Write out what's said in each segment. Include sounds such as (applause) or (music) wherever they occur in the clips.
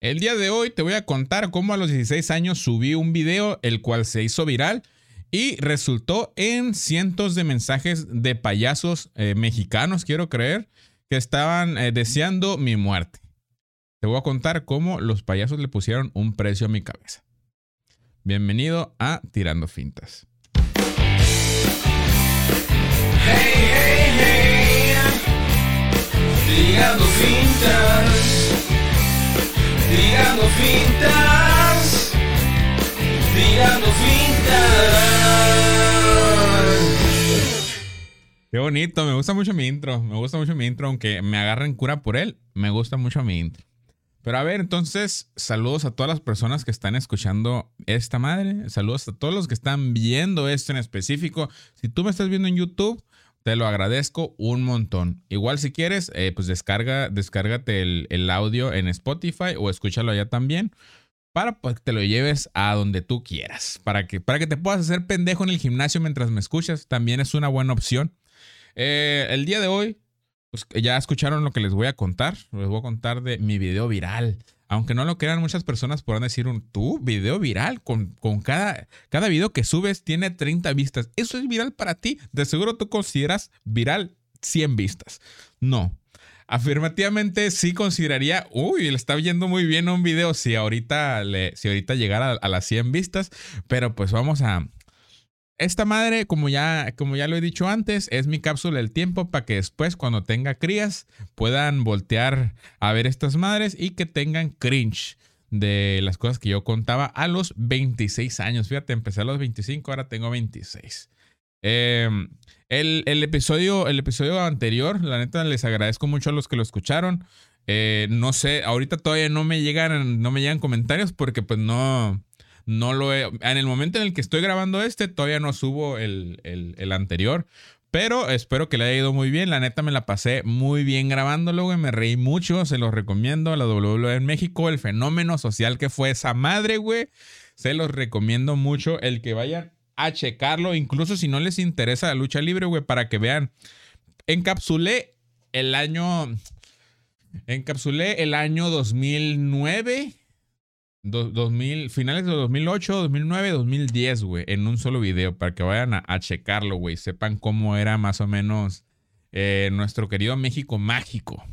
El día de hoy te voy a contar cómo a los 16 años subí un video el cual se hizo viral y resultó en cientos de mensajes de payasos eh, mexicanos, quiero creer, que estaban eh, deseando mi muerte. Te voy a contar cómo los payasos le pusieron un precio a mi cabeza. Bienvenido a Tirando Fintas. Hey, hey, hey. Tirando Fintas. Tirando fintas. Tirando fintas. Qué bonito, me gusta mucho mi intro. Me gusta mucho mi intro, aunque me agarren cura por él. Me gusta mucho mi intro. Pero a ver, entonces, saludos a todas las personas que están escuchando esta madre. Saludos a todos los que están viendo esto en específico. Si tú me estás viendo en YouTube, te lo agradezco un montón. Igual si quieres, eh, pues descarga, descárgate el, audio en Spotify o escúchalo allá también para que te lo lleves a donde tú quieras. Para que, para que te puedas hacer pendejo en el gimnasio mientras me escuchas, también es una buena opción. Eh, el día de hoy, pues ya escucharon lo que les voy a contar. Les voy a contar de mi video viral aunque no lo crean, muchas personas podrán decir un tú, video viral, con, con cada, cada video que subes tiene 30 vistas. ¿Eso es viral para ti? De seguro tú consideras viral 100 vistas. No. Afirmativamente sí consideraría, uy, le está yendo muy bien un video si ahorita, le, si ahorita llegara a las 100 vistas, pero pues vamos a, esta madre, como ya, como ya lo he dicho antes, es mi cápsula del tiempo para que después, cuando tenga crías, puedan voltear a ver estas madres y que tengan cringe de las cosas que yo contaba a los 26 años. Fíjate, empecé a los 25, ahora tengo 26. Em, el, episodio, el episodio anterior, la neta, les agradezco mucho a los que lo escucharon. Eh, no sé, ahorita todavía no me llegan, no me llegan comentarios porque pues no, no lo he. En el momento en el que estoy grabando este, todavía no subo el, anterior. Pero espero que le haya ido muy bien. La neta me la pasé muy bien grabándolo, güey. Me reí mucho. Se los recomiendo. La WWE en México, el fenómeno social que fue esa madre, güey. Se los recomiendo mucho. El que vayan a checarlo, incluso si no les interesa la lucha libre, güey, para que vean. Encapsulé el año. Encapsulé el año 2009 2000, finales de 2008, 2009, 2010, güey, en un solo video para que vayan a, checarlo, güey. Sepan cómo era más o menos eh, nuestro querido México mágico.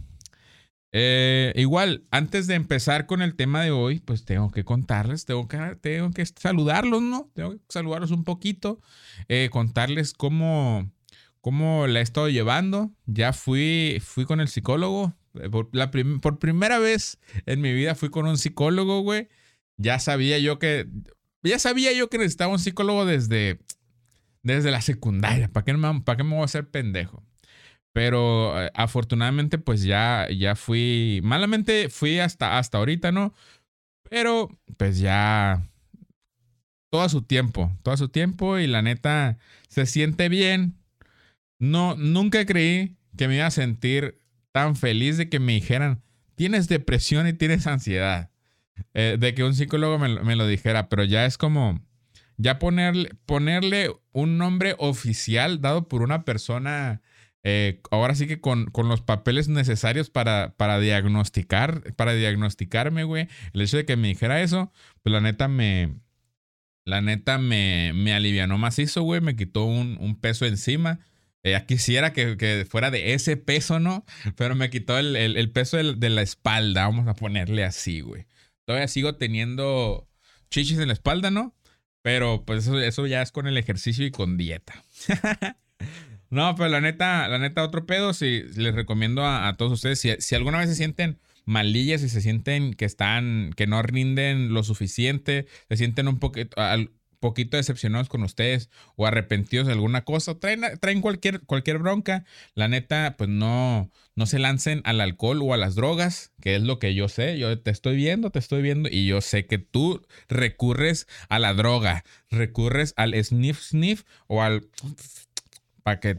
Eh, igual, antes de empezar con el tema de hoy, pues tengo que contarles, tengo que, tengo que saludarlos, ¿no? Tengo que saludarlos un poquito, eh, contarles cómo, cómo la he estado llevando. Ya fui, fui con el psicólogo. Por, la por primera vez en mi vida fui con un psicólogo, güey ya sabía yo que, ya sabía yo que necesitaba un psicólogo desde, desde la secundaria. ¿Para qué, me, ¿Para qué me voy a hacer pendejo? Pero eh, afortunadamente, pues ya, ya fui, malamente fui hasta, hasta ahorita, ¿no? Pero pues ya todo su tiempo, todo su tiempo y la neta se siente bien. No, nunca creí que me iba a sentir tan feliz de que me dijeran, tienes depresión y tienes ansiedad. Eh, de que un psicólogo me, lo dijera, pero ya es como, ya ponerle, ponerle un nombre oficial dado por una persona, eh, ahora sí que con, con, los papeles necesarios para, para diagnosticar, para diagnosticarme, güey. El hecho de que me dijera eso, pues la neta me, la neta me, me alivianó macizo, güey, me quitó un, un peso encima. Eh, quisiera que, que, fuera de ese peso, ¿no? Pero me quitó el, el, peso de la espalda, vamos a ponerle así, güey. Todavía sigo teniendo chichis en la espalda, ¿no? Pero pues eso, ya es con el ejercicio y con dieta. (laughs) no, pero la neta, la neta, otro pedo, si les recomiendo a, todos ustedes, si, si, alguna vez se sienten malillas y se sienten que están, que no rinden lo suficiente, se sienten un poquito, poquito decepcionados con ustedes o arrepentidos de alguna cosa, traen, traen cualquier, cualquier bronca, la neta, pues no, no se lancen al alcohol o a las drogas, que es lo que yo sé, yo te estoy viendo, te estoy viendo y yo sé que tú recurres a la droga, recurres al sniff sniff o al para que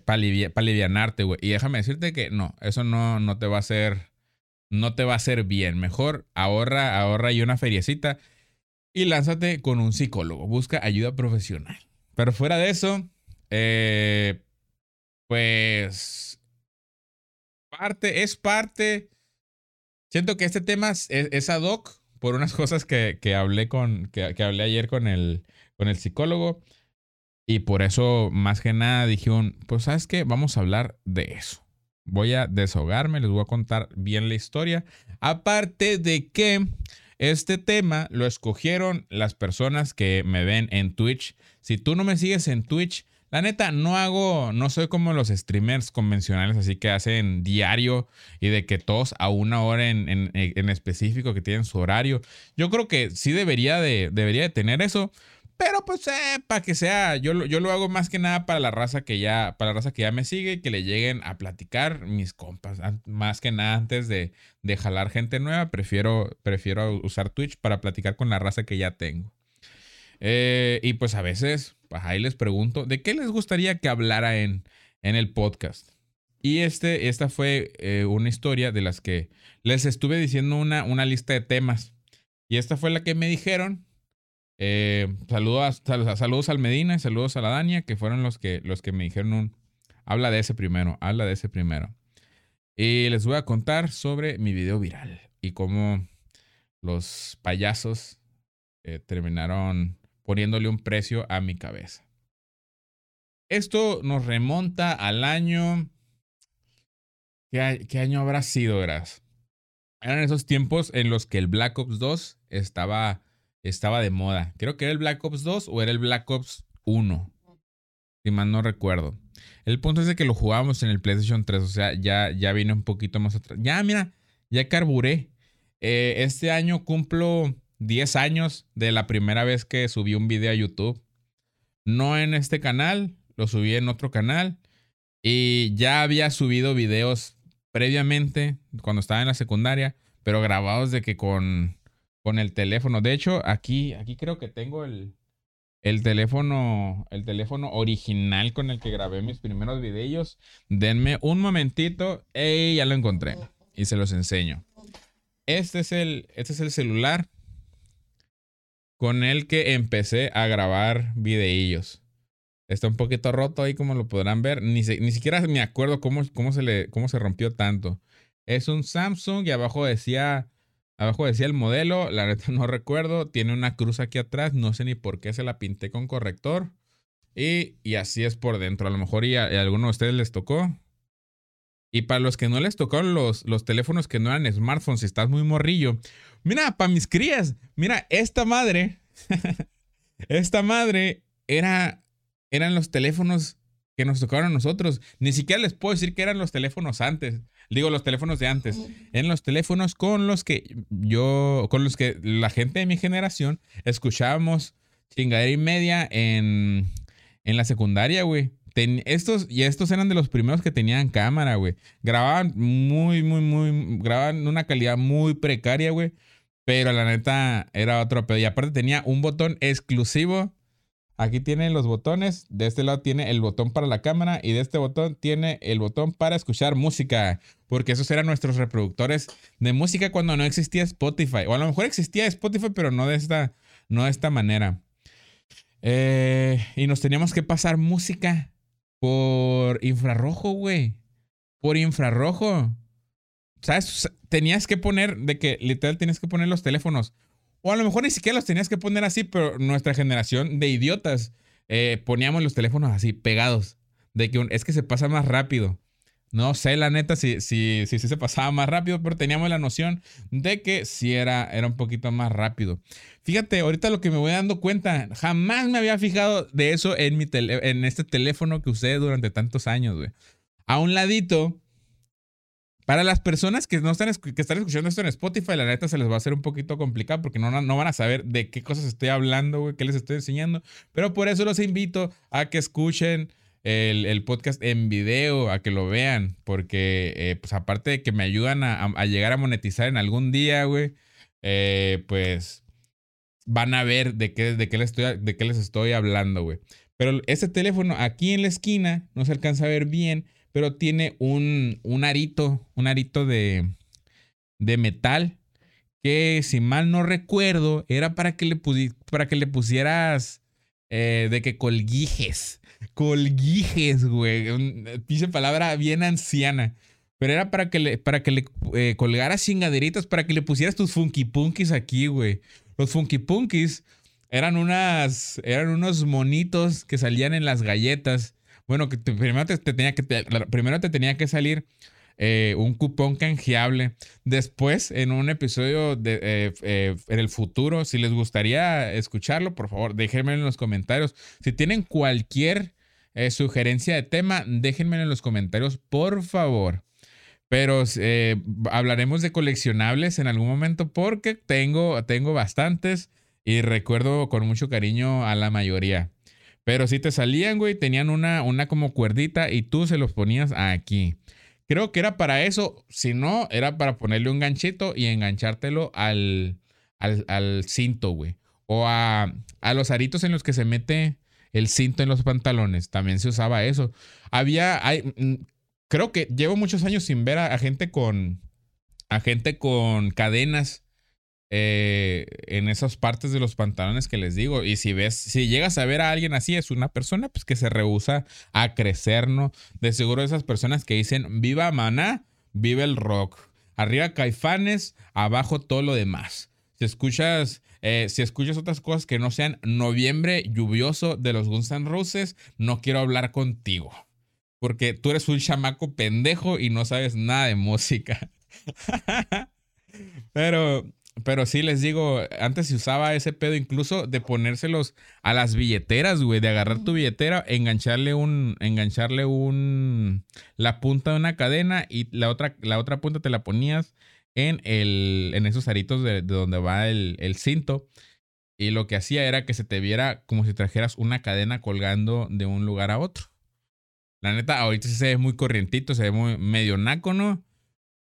güey. Y déjame decirte que no, eso no, no te va a hacer no te va a hacer bien. Mejor ahorra, ahorra y una feriecita y lánzate con un psicólogo. Busca ayuda profesional. Pero fuera de eso, eh, pues parte, es parte. Siento que este tema es, ad hoc por unas (laughs) cosas que, que hablé con, que, hablé ayer con el, con el psicólogo. Y por eso, más que nada, dijeron, pues sabes qué, vamos a hablar de eso. Voy a desahogarme, les voy a contar bien la historia. Aparte de que este tema lo escogieron las personas que me ven en Twitch. Si tú no me sigues en Twitch, la neta, no hago, no soy como los streamers convencionales, así que hacen diario y de que todos a una hora en, específico que tienen su horario. Yo creo que sí debería de, debería de tener eso, pero pues eh, para que sea, yo, yo lo hago más que nada para la raza que ya, para la raza que ya me sigue que le lleguen a platicar mis compas. Más que nada antes de, de jalar gente nueva, prefiero, prefiero usar Twitch para platicar con la raza que ya tengo. Eh, y pues a veces, pues ahí les pregunto, ¿de qué les gustaría que hablara en, en el podcast? Y este, esta fue eh, una historia de las que les estuve diciendo una, una lista de temas. Y esta fue la que me dijeron. Eh, saludos, a, saludos al Medina y saludos a la Dania, que fueron los que, los que me dijeron. Habla de ese primero, habla de ese primero. Y les voy a contar sobre mi video viral y cómo los payasos terminaron poniéndole un precio a mi cabeza. Esto nos remonta al año... ¿Qué, año habrá sido, verás? Eran esos tiempos en los que el Black Ops 2 estaba, estaba de moda. Creo que era el Black Ops 2 o era el Black Ops 1. Si mal no recuerdo. El punto es de que lo jugábamos en el PlayStation 3. O sea, ya, ya un poquito más atrás. Ya, mira, ya carburé. Eh, este año cumplo 10 años de la primera vez que subí un video a YouTube. No en este canal, lo subí en otro canal. Y ya había subido videos previamente, cuando estaba en la secundaria, pero grabados de que con, con el teléfono. De hecho, aquí, aquí creo que tengo el, el teléfono, el teléfono original con el que grabé mis primeros videos. Denme un momentito. ¡Ey! Ya lo encontré. Y se los enseño. Este es el, este es el celular con el que empecé a grabar videillos. Está un poquito roto ahí como lo podrán ver. Ni, ni siquiera me acuerdo cómo, cómo, se le, cómo se rompió tanto. Es un Samsung y abajo decía, abajo decía el modelo. La neta no recuerdo. Tiene una cruz aquí atrás. No sé ni por qué se la pinté con corrector. Y, y así es por dentro. A lo mejor y a, alguno de ustedes les tocó. Y para los que no les tocaron los, los teléfonos que no eran smartphones, si estás muy morrillo, mira, para mis crías, mira, esta madre, (laughs) esta madre era, eran los teléfonos que nos tocaron a nosotros. Ni siquiera les puedo decir que eran los teléfonos antes. Digo, los teléfonos de antes. Eran los teléfonos con los que yo, con los que la gente de mi generación escuchábamos chingadera y media en, en la secundaria, güey estos, y estos eran de los primeros que tenían cámara, güey. Grababan muy, muy, muy, grababan una calidad muy precaria, güey. Pero la neta era otro pedo. Y aparte tenía un botón exclusivo. Aquí tienen los botones. De este lado tiene el botón para la cámara. Y de este botón tiene el botón para escuchar música. Porque esos eran nuestros reproductores de música cuando no existía Spotify. O a lo mejor existía Spotify, pero no de esta, no de esta manera. Eh, y nos teníamos que pasar música por infrarrojo, güey. Por infrarrojo. ¿Sabes? Tenías que poner, de que literal tenías que poner los teléfonos. O a lo mejor ni siquiera los tenías que poner así, pero nuestra generación de idiotas eh, poníamos los teléfonos así, pegados. De que es que se pasa más rápido. No sé, la neta, si, si, si, se pasaba más rápido, pero teníamos la noción de que sí era, era un poquito más rápido. Fíjate, ahorita lo que me voy dando cuenta, jamás me había fijado de eso en, mi en este teléfono que usé durante tantos años, güey. A un ladito, para las personas que no están, que están escuchando esto en Spotify, la neta se les va a hacer un poquito complicado porque no, no van a saber de qué cosas estoy hablando, güey, qué les estoy enseñando. Pero por eso los invito a que escuchen el, podcast en video, a que lo vean, porque eh, pues aparte de que me ayudan a, llegar a monetizar en algún día, güey, eh, pues van a ver de qué, de qué, les, estoy, de qué les estoy hablando, güey. Pero ese teléfono aquí en la esquina no se alcanza a ver bien, pero tiene un, un arito, un arito de, de metal que si mal no recuerdo era para que le, pusieras eh, de que colguijes. (laughs) Colguijes, güey. Dice palabra bien anciana. Pero era para que le, para que le eh, colgaras chingaderitas, para que le pusieras tus funky punkis aquí, güey. Los funky punkis eran unas, eran unos monitos que salían en las galletas. Bueno, que primero te, tenía que, primero te tenía que salir eh, un cupón canjeable. Después, en un episodio de, eh, eh, en el futuro, si les gustaría escucharlo, por favor, déjenme en los comentarios. Si tienen cualquier sugerencia de tema, déjenme en los comentarios, por favor. Pero hablaremos de coleccionables en algún momento porque tengo, tengo bastantes y recuerdo con mucho cariño a la mayoría. Pero si te salían, güey, tenían una, una como cuerdita y tú se los ponías aquí. Creo que era para eso. Si no, era para ponerle un ganchito y enganchártelo al, al, cinto, güey. O a, a, los aritos en los que se mete el cinto en los pantalones. También se usaba eso. Había, hay, mm, creo que llevo muchos años sin ver a, gente con, a gente con cadenas eh, en esas partes de los pantalones que les digo. Y si ves, si llegas a ver a alguien así, es una persona pues, que se rehúsa a crecer, ¿no? De seguro esas personas que dicen, viva Maná, vive el rock. Arriba Caifanes, abajo todo lo demás. Si escuchas, eh, si escuchas otras cosas que no sean noviembre lluvioso de los Guns N' Roses, no quiero hablar contigo. Porque tú eres un chamaco pendejo y no sabes nada de música. (laughs) Pero pero sí les digo, antes se usaba ese pedo incluso de ponérselos a las billeteras, güey, de agarrar tu billetera, engancharle un, engancharle un, la punta de una cadena y la otra, la otra punta te la ponías en el, en esos aritos de, donde va el, el, cinto. Y lo que hacía era que se te viera como si trajeras una cadena colgando de un lugar a otro. La neta, ahorita se ve muy corrientito, se ve muy medio naco, ¿no?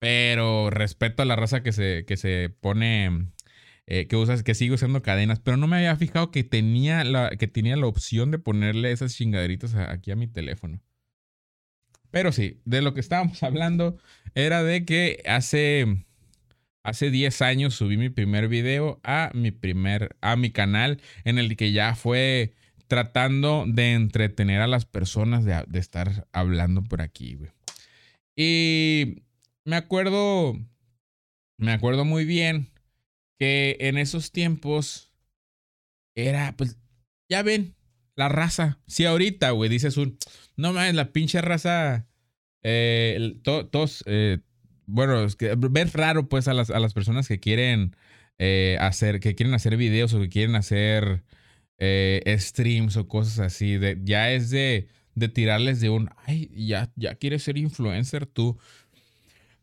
Pero respeto a la raza que se, que se pone, eh, que usa, que sigue usando cadenas. Pero no me había fijado que tenía la, que tenía la opción de ponerle esas chingaderitas aquí a mi teléfono. Pero sí, de lo que estábamos (laughs) hablando era de que hace, hace 10 años subí mi primer video a mi primer, a mi canal en el que ya fue tratando de entretener a las personas de, de estar hablando por aquí, güey. Y me acuerdo, me acuerdo muy bien que en esos tiempos era, pues, ya ven, la raza. Si ahorita, güey, dices un, no mames, la pinche raza, eh, eh, bueno, es que ves raro, pues, a las, a las personas que quieren eh, hacer, que quieren hacer videos o que quieren hacer streams o cosas así. De, ya es de, de tirarles de un, ay, ya, ya quieres ser influencer tú.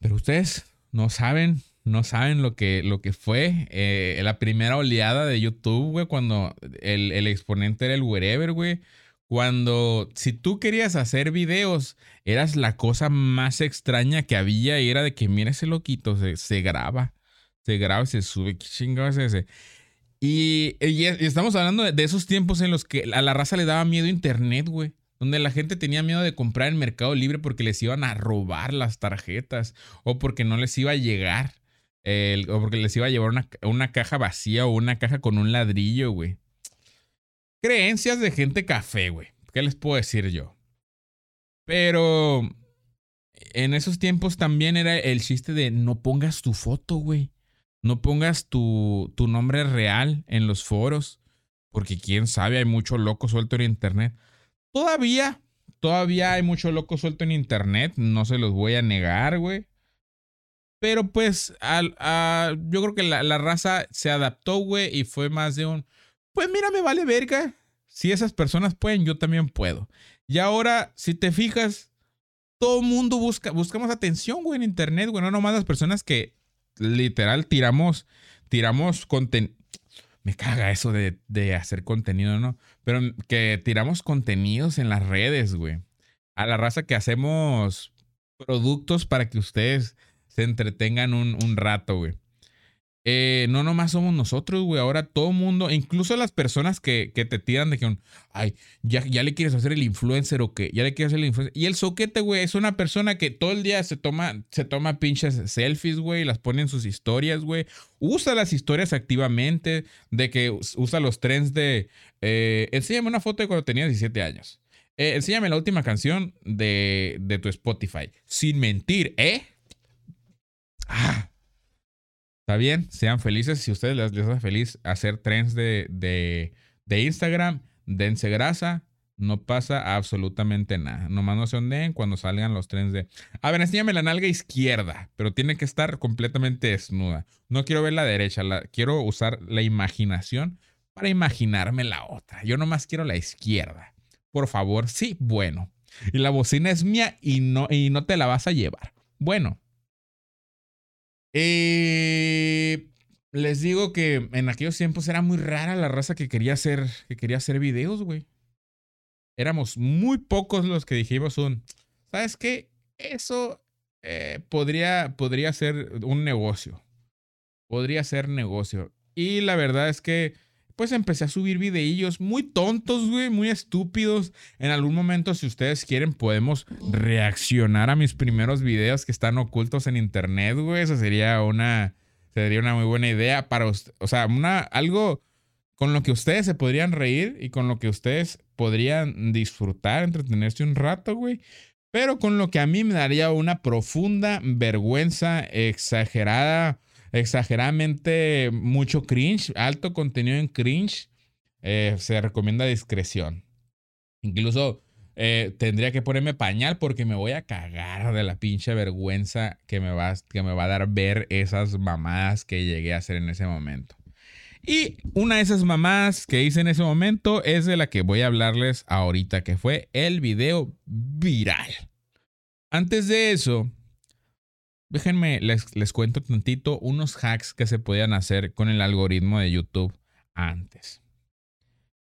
Pero ustedes no saben, no saben lo que, lo que fue eh, la primera oleada de YouTube, güey, cuando el, exponente era el wherever, güey. Cuando si tú querías hacer videos, eras la cosa más extraña que había y era de que, mira ese loquito, se, graba, se graba, se sube, qué chingados es ese. Y, y, estamos hablando de, de, esos tiempos en los que a la raza le daba miedo internet, güey donde la gente tenía miedo de comprar en Mercado Libre porque les iban a robar las tarjetas o porque no les iba a llegar, o porque les iba a llevar una, una caja vacía o una caja con un ladrillo, güey. Creencias de gente café, güey. ¿Qué les puedo decir yo? Pero en esos tiempos también era el chiste de no pongas tu foto, güey. No pongas tu, tu nombre real en los foros. Porque quién sabe, hay mucho loco suelto en internet. Todavía, todavía hay mucho loco suelto en internet, no se los voy a negar, güey. Pero pues, al, yo creo que la, la raza se adaptó, güey, y fue más de un, pues mira, me vale verga. Si esas personas pueden, yo también puedo. Y ahora, si te fijas, todo mundo busca, buscamos atención, güey, en internet, güey. No nomás las personas que literal tiramos, tiramos me caga eso de, de, hacer contenido, ¿no? Pero que tiramos contenidos en las redes, güey. A la raza que hacemos productos para que ustedes se entretengan un, un rato, güey. Eh, no nomás somos nosotros, güey. Ahora todo mundo, incluso las personas que, que te tiran de que, ay, ya, ya, le quieres hacer el influencer o que ya le quieres hacer el influencer. Y el soquete, güey, es una persona que todo el día se toma, se toma pinches selfies, güey, las pone en sus historias, güey. Usa las historias activamente, de que usa los trends de, eh, enséñame una foto de cuando tenía 17 años. Eh, enséñame la última canción de, de tu Spotify. Sin mentir, ¿eh? Ah. Está bien, sean felices. Si a ustedes les, les hace feliz hacer trends de, de, de Instagram, dense grasa, no pasa absolutamente nada. Nomás no se ondeen cuando salgan los trenes de. A ver, enséñame la nalga izquierda, pero tiene que estar completamente desnuda. No quiero ver la derecha, la, quiero usar la imaginación para imaginarme la otra. Yo nomás quiero la izquierda. Por favor, sí, bueno. Y la bocina es mía y no, y no te la vas a llevar. Bueno. Eh, les digo que en aquellos tiempos era muy rara la raza que quería hacer, que quería hacer videos, güey éramos muy pocos los que dijimos un, ¿sabes qué? Eso eh, podría, podría ser un negocio. Podría ser negocio. Y la verdad es que, pues empecé a subir videillos muy tontos, güey, muy estúpidos. En algún momento, si ustedes quieren, podemos reaccionar a mis primeros videos que están ocultos en internet, güey. Eso sería una, sería una muy buena idea para, o sea, una, algo con lo que ustedes se podrían reír y con lo que ustedes podrían disfrutar, entretenerse un rato, güey. Pero con lo que a mí me daría una profunda vergüenza exagerada, exageradamente mucho cringe, alto contenido en cringe, eh, se recomienda discreción. Incluso eh, tendría que ponerme pañal porque me voy a cagar de la pinche vergüenza que me, va, que me va a dar ver esas mamadas que llegué a hacer en ese momento. Y una de esas mamás que hice en ese momento es de la que voy a hablarles ahorita, que fue el video viral. Antes de eso, déjenme, les, les cuento tantito unos hacks que se podían hacer con el algoritmo de YouTube antes.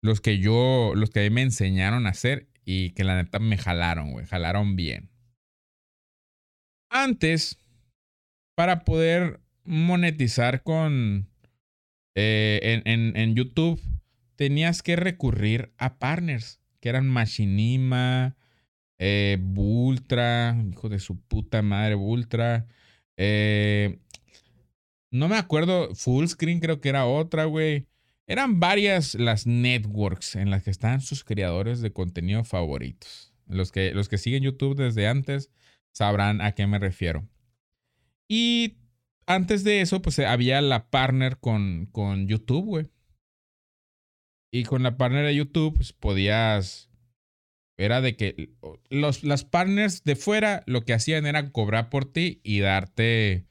Los que yo, los que me enseñaron a hacer y que la neta me jalaron, güey, jalaron bien. Antes, para poder monetizar con, eh, en, YouTube tenías que recurrir a partners, que eran Machinima, eh, Bultra, hijo de su puta madre, Bultra. Eh, no me acuerdo, Fullscreen creo que era otra, güey. Eran varias las networks en las que están sus creadores de contenido favoritos. Los que, los que siguen YouTube desde antes sabrán a qué me refiero. Y antes de eso, pues había la partner con, con YouTube, güey. Y con la partner de YouTube, pues podías. Era de que los, las partners de fuera lo que hacían era cobrar por ti y darte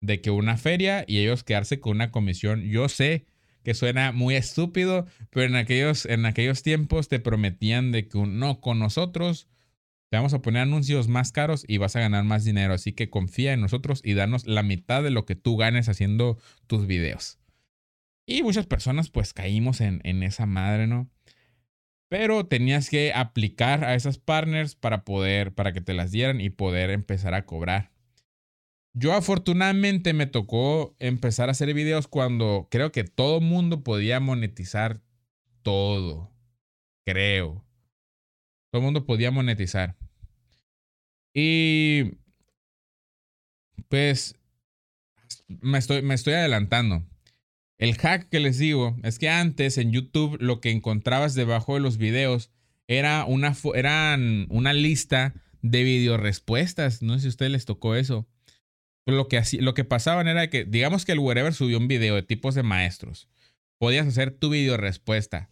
de que una feria y ellos quedarse con una comisión. Yo sé que suena muy estúpido, pero en aquellos, en aquellos tiempos te prometían de que no, con nosotros te vamos a poner anuncios más caros y vas a ganar más dinero. Así que confía en nosotros y danos la mitad de lo que tú ganes haciendo tus videos. Y muchas personas pues caímos en, en esa madre, ¿no? Pero tenías que aplicar a esas partners para poder, para que te las dieran y poder empezar a cobrar. Yo afortunadamente me tocó empezar a hacer videos cuando creo que todo mundo podía monetizar todo. Creo. Todo mundo podía monetizar. Y pues me estoy, me estoy adelantando. El hack que les digo es que antes en YouTube lo que encontrabas debajo de los videos era una, una lista de video respuestas. No sé si a ustedes les tocó eso. Lo que, lo que pasaban era que, digamos que el wherever subió un video de tipos de maestros. Podías hacer tu video respuesta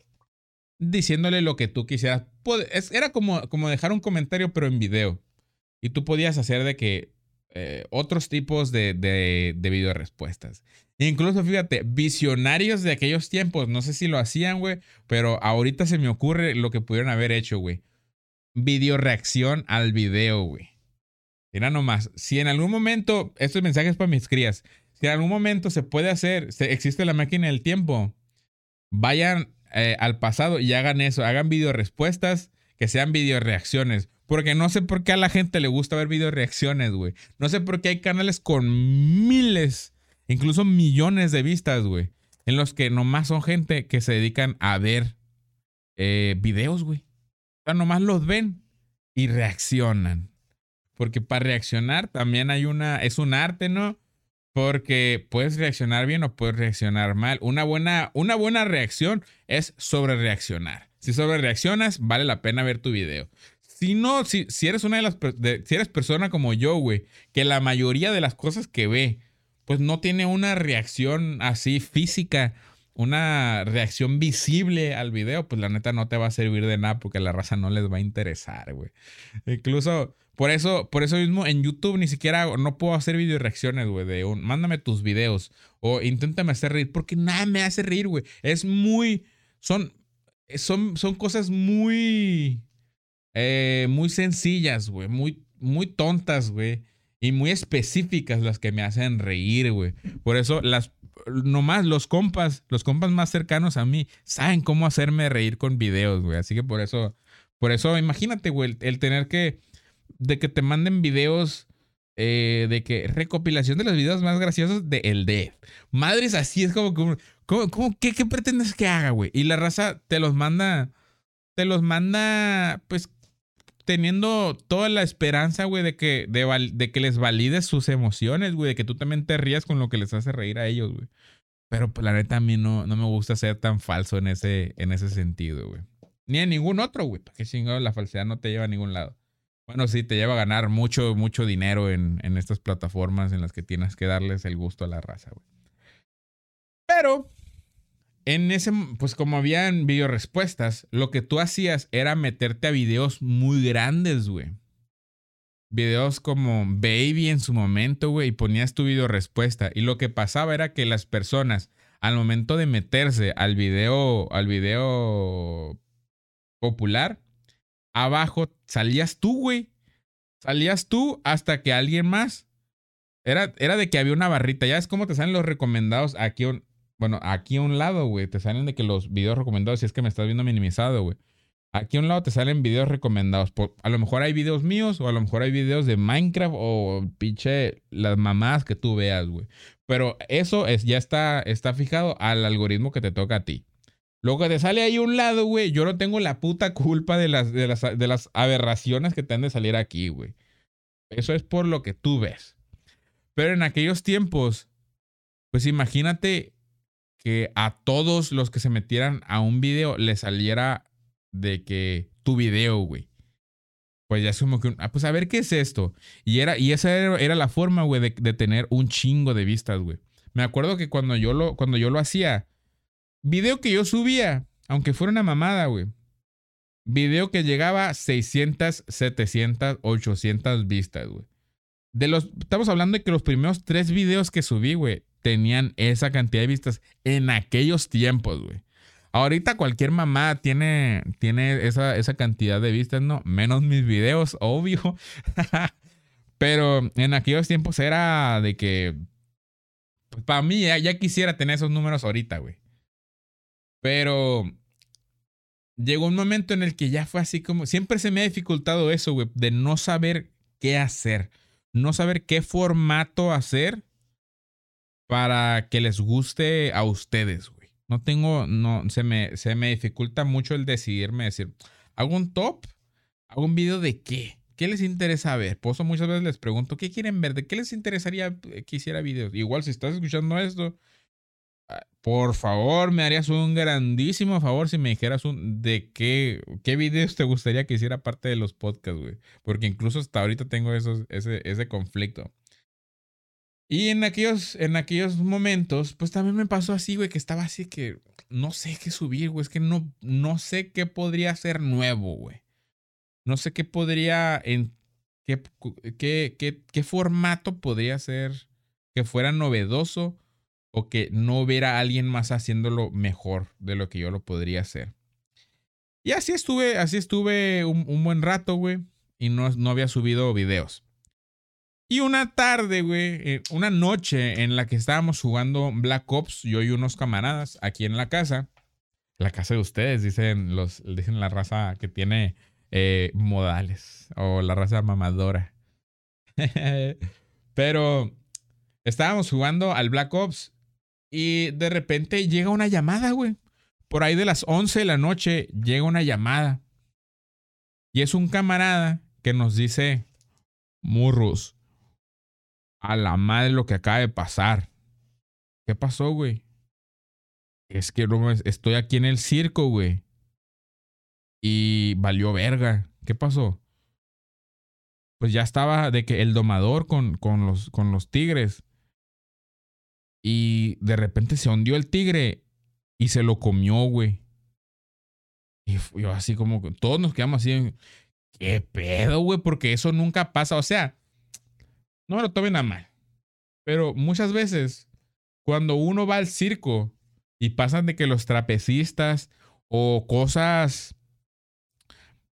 diciéndole lo que tú quisieras. Era como, como dejar un comentario, pero en video. Y tú podías hacer de que eh, otros tipos de, de, de video respuestas. Incluso, fíjate, visionarios de aquellos tiempos, no sé si lo hacían, güey, pero ahorita se me ocurre lo que pudieron haber hecho, güey. Video reacción al video, güey. Mira nomás, si en algún momento, estos mensajes para mis crías, si en algún momento se puede hacer, existe la máquina del tiempo, vayan eh, al pasado y hagan eso, hagan video respuestas que sean video reacciones. Porque no sé por qué a la gente le gusta ver video reacciones, güey. No sé por qué hay canales con miles, incluso millones de vistas, güey. En los que nomás son gente que se dedican a ver eh, videos, güey. O sea, nomás los ven y reaccionan. Porque para reaccionar también hay una, es un arte, ¿no? Porque puedes reaccionar bien o puedes reaccionar mal. Una buena, una buena reacción es sobre reaccionar. Si sobre reaccionas, vale la pena ver tu video. Si no, si, si eres una de las, si eres persona como yo, güey, que la mayoría de las cosas que ve, pues no tiene una reacción así física una reacción visible al video, pues la neta no te va a servir de nada porque la raza no les va a interesar, güey. Incluso por eso, por eso mismo en YouTube ni siquiera no puedo hacer video reacciones, güey, de un mándame tus videos o inténtame hacer reír porque nada me hace reír, güey. Es muy son son son cosas muy eh, muy sencillas, güey, muy muy tontas, güey. Y muy específicas las que me hacen reír, güey. Por eso las nomás los compas, los compas más cercanos a mí, saben cómo hacerme reír con videos, güey. Así que por eso, por eso, imagínate, güey, el, tener que, de que te manden videos, eh, de que recopilación de los videos más graciosos de El D. Madres, así es como, como, como, ¿qué, ¿qué pretendes que haga, güey? Y la raza te los manda, te los manda, pues, teniendo toda la esperanza, güey, de que, de, que les valides sus emociones, güey, de que tú también te rías con lo que les hace reír a ellos, güey. Pero pues, la neta a mí no, no me gusta ser tan falso en ese, en ese sentido, güey. Ni en ningún otro, güey. Porque chingado, la falsedad no te lleva a ningún lado. Bueno, sí, te lleva a ganar mucho, mucho dinero en, en estas plataformas en las que tienes que darles el gusto a la raza, güey. Pero en ese, pues como habían video respuestas, lo que tú hacías era meterte a videos muy grandes, güey. Videos como Baby en su momento, güey, y ponías tu video respuesta. Y lo que pasaba era que las personas, al momento de meterse al video, al video popular, abajo salías tú, güey. Salías tú hasta que alguien más. Era, era de que había una barrita. Ya es como te salen los recomendados aquí. Bueno, aquí a un lado, güey, te salen de que los videos recomendados, si es que me estás viendo minimizado, güey. Aquí a un lado te salen videos recomendados. a lo mejor hay videos míos o a lo mejor hay videos de Minecraft o pinche las mamás que tú veas, güey. Pero eso es, ya está, está fijado al algoritmo que te toca a ti. Lo que te sale ahí a un lado, güey, yo no tengo la puta culpa de las, de las, de las aberraciones que te han de salir aquí, güey. Eso es por lo que tú ves. Pero en aquellos tiempos, pues imagínate que a todos los que se metieran a un video le saliera de que tu video, güey. Pues ya es como que, ah, pues a ver qué es esto. Y, era, y esa era, la forma, güey, de, tener un chingo de vistas, güey. Me acuerdo que cuando yo, lo, cuando yo lo hacía, video que yo subía, aunque fuera una mamada, güey. Video que llegaba a 600, 700, 800 vistas, güey. De los, estamos hablando de que los primeros tres videos que subí, güey, tenían esa cantidad de vistas en aquellos tiempos, güey. Ahorita cualquier mamá tiene, tiene esa, esa cantidad de vistas, ¿no? Menos mis videos, (laughs) obvio. Pero en aquellos tiempos era de que, pues, para mí ya, ya quisiera tener esos números ahorita, güey. Pero llegó un momento en el que ya fue así como, siempre se me ha dificultado eso, güey, de no saber qué hacer, no saber qué formato hacer para que les guste a ustedes, güey. No tengo, no, se me, se me dificulta mucho el decidirme decir, ¿hago un top? ¿Hago un video de qué? ¿Qué les interesa ver? Por eso muchas veces les pregunto, ¿qué quieren ver? ¿De qué les interesaría que hiciera videos? Igual si estás escuchando esto, ah, por favor, me harías un grandísimo favor si me dijeras un, de qué, qué videos te gustaría que hiciera parte de los podcasts, güey. Porque incluso hasta ahorita tengo esos, ese, ese conflicto. Y en aquellos, en aquellos momentos, pues también me pasó así, güey, que estaba así que no sé qué subir, güey. Es que no, no sé qué podría ser nuevo, güey. No sé qué podría, en qué, qué, qué, qué formato podría ser que fuera novedoso o que no hubiera alguien más haciéndolo mejor de lo que yo lo podría hacer. Y así estuve, así estuve un, un buen rato, güey, y no, no había subido videos. Y una tarde, güey, eh, una noche en la que estábamos jugando Black Ops, yo y unos camaradas aquí en la casa. La casa de ustedes, dicen, los, dicen la raza que tiene eh, modales o la raza mamadora. (laughs) Pero estábamos jugando al Black Ops y de repente llega una llamada, güey. Por ahí de las 11 de la noche llega una llamada. Y es un camarada que nos dice, Murros, a la madre lo que acaba de pasar. ¿Qué pasó, güey? Es que no, estoy aquí en el circo, güey. Y valió verga. ¿Qué pasó? Pues ya estaba de que el domador con, con, los, con los tigres. Y de repente se hundió el tigre y se lo comió, güey. Y yo así como, todos nos quedamos así, ¿qué pedo, güey? Porque eso nunca pasa. O sea, no me lo tomen a mal. Pero muchas veces, cuando uno va al circo y pasan de que los trapecistas o cosas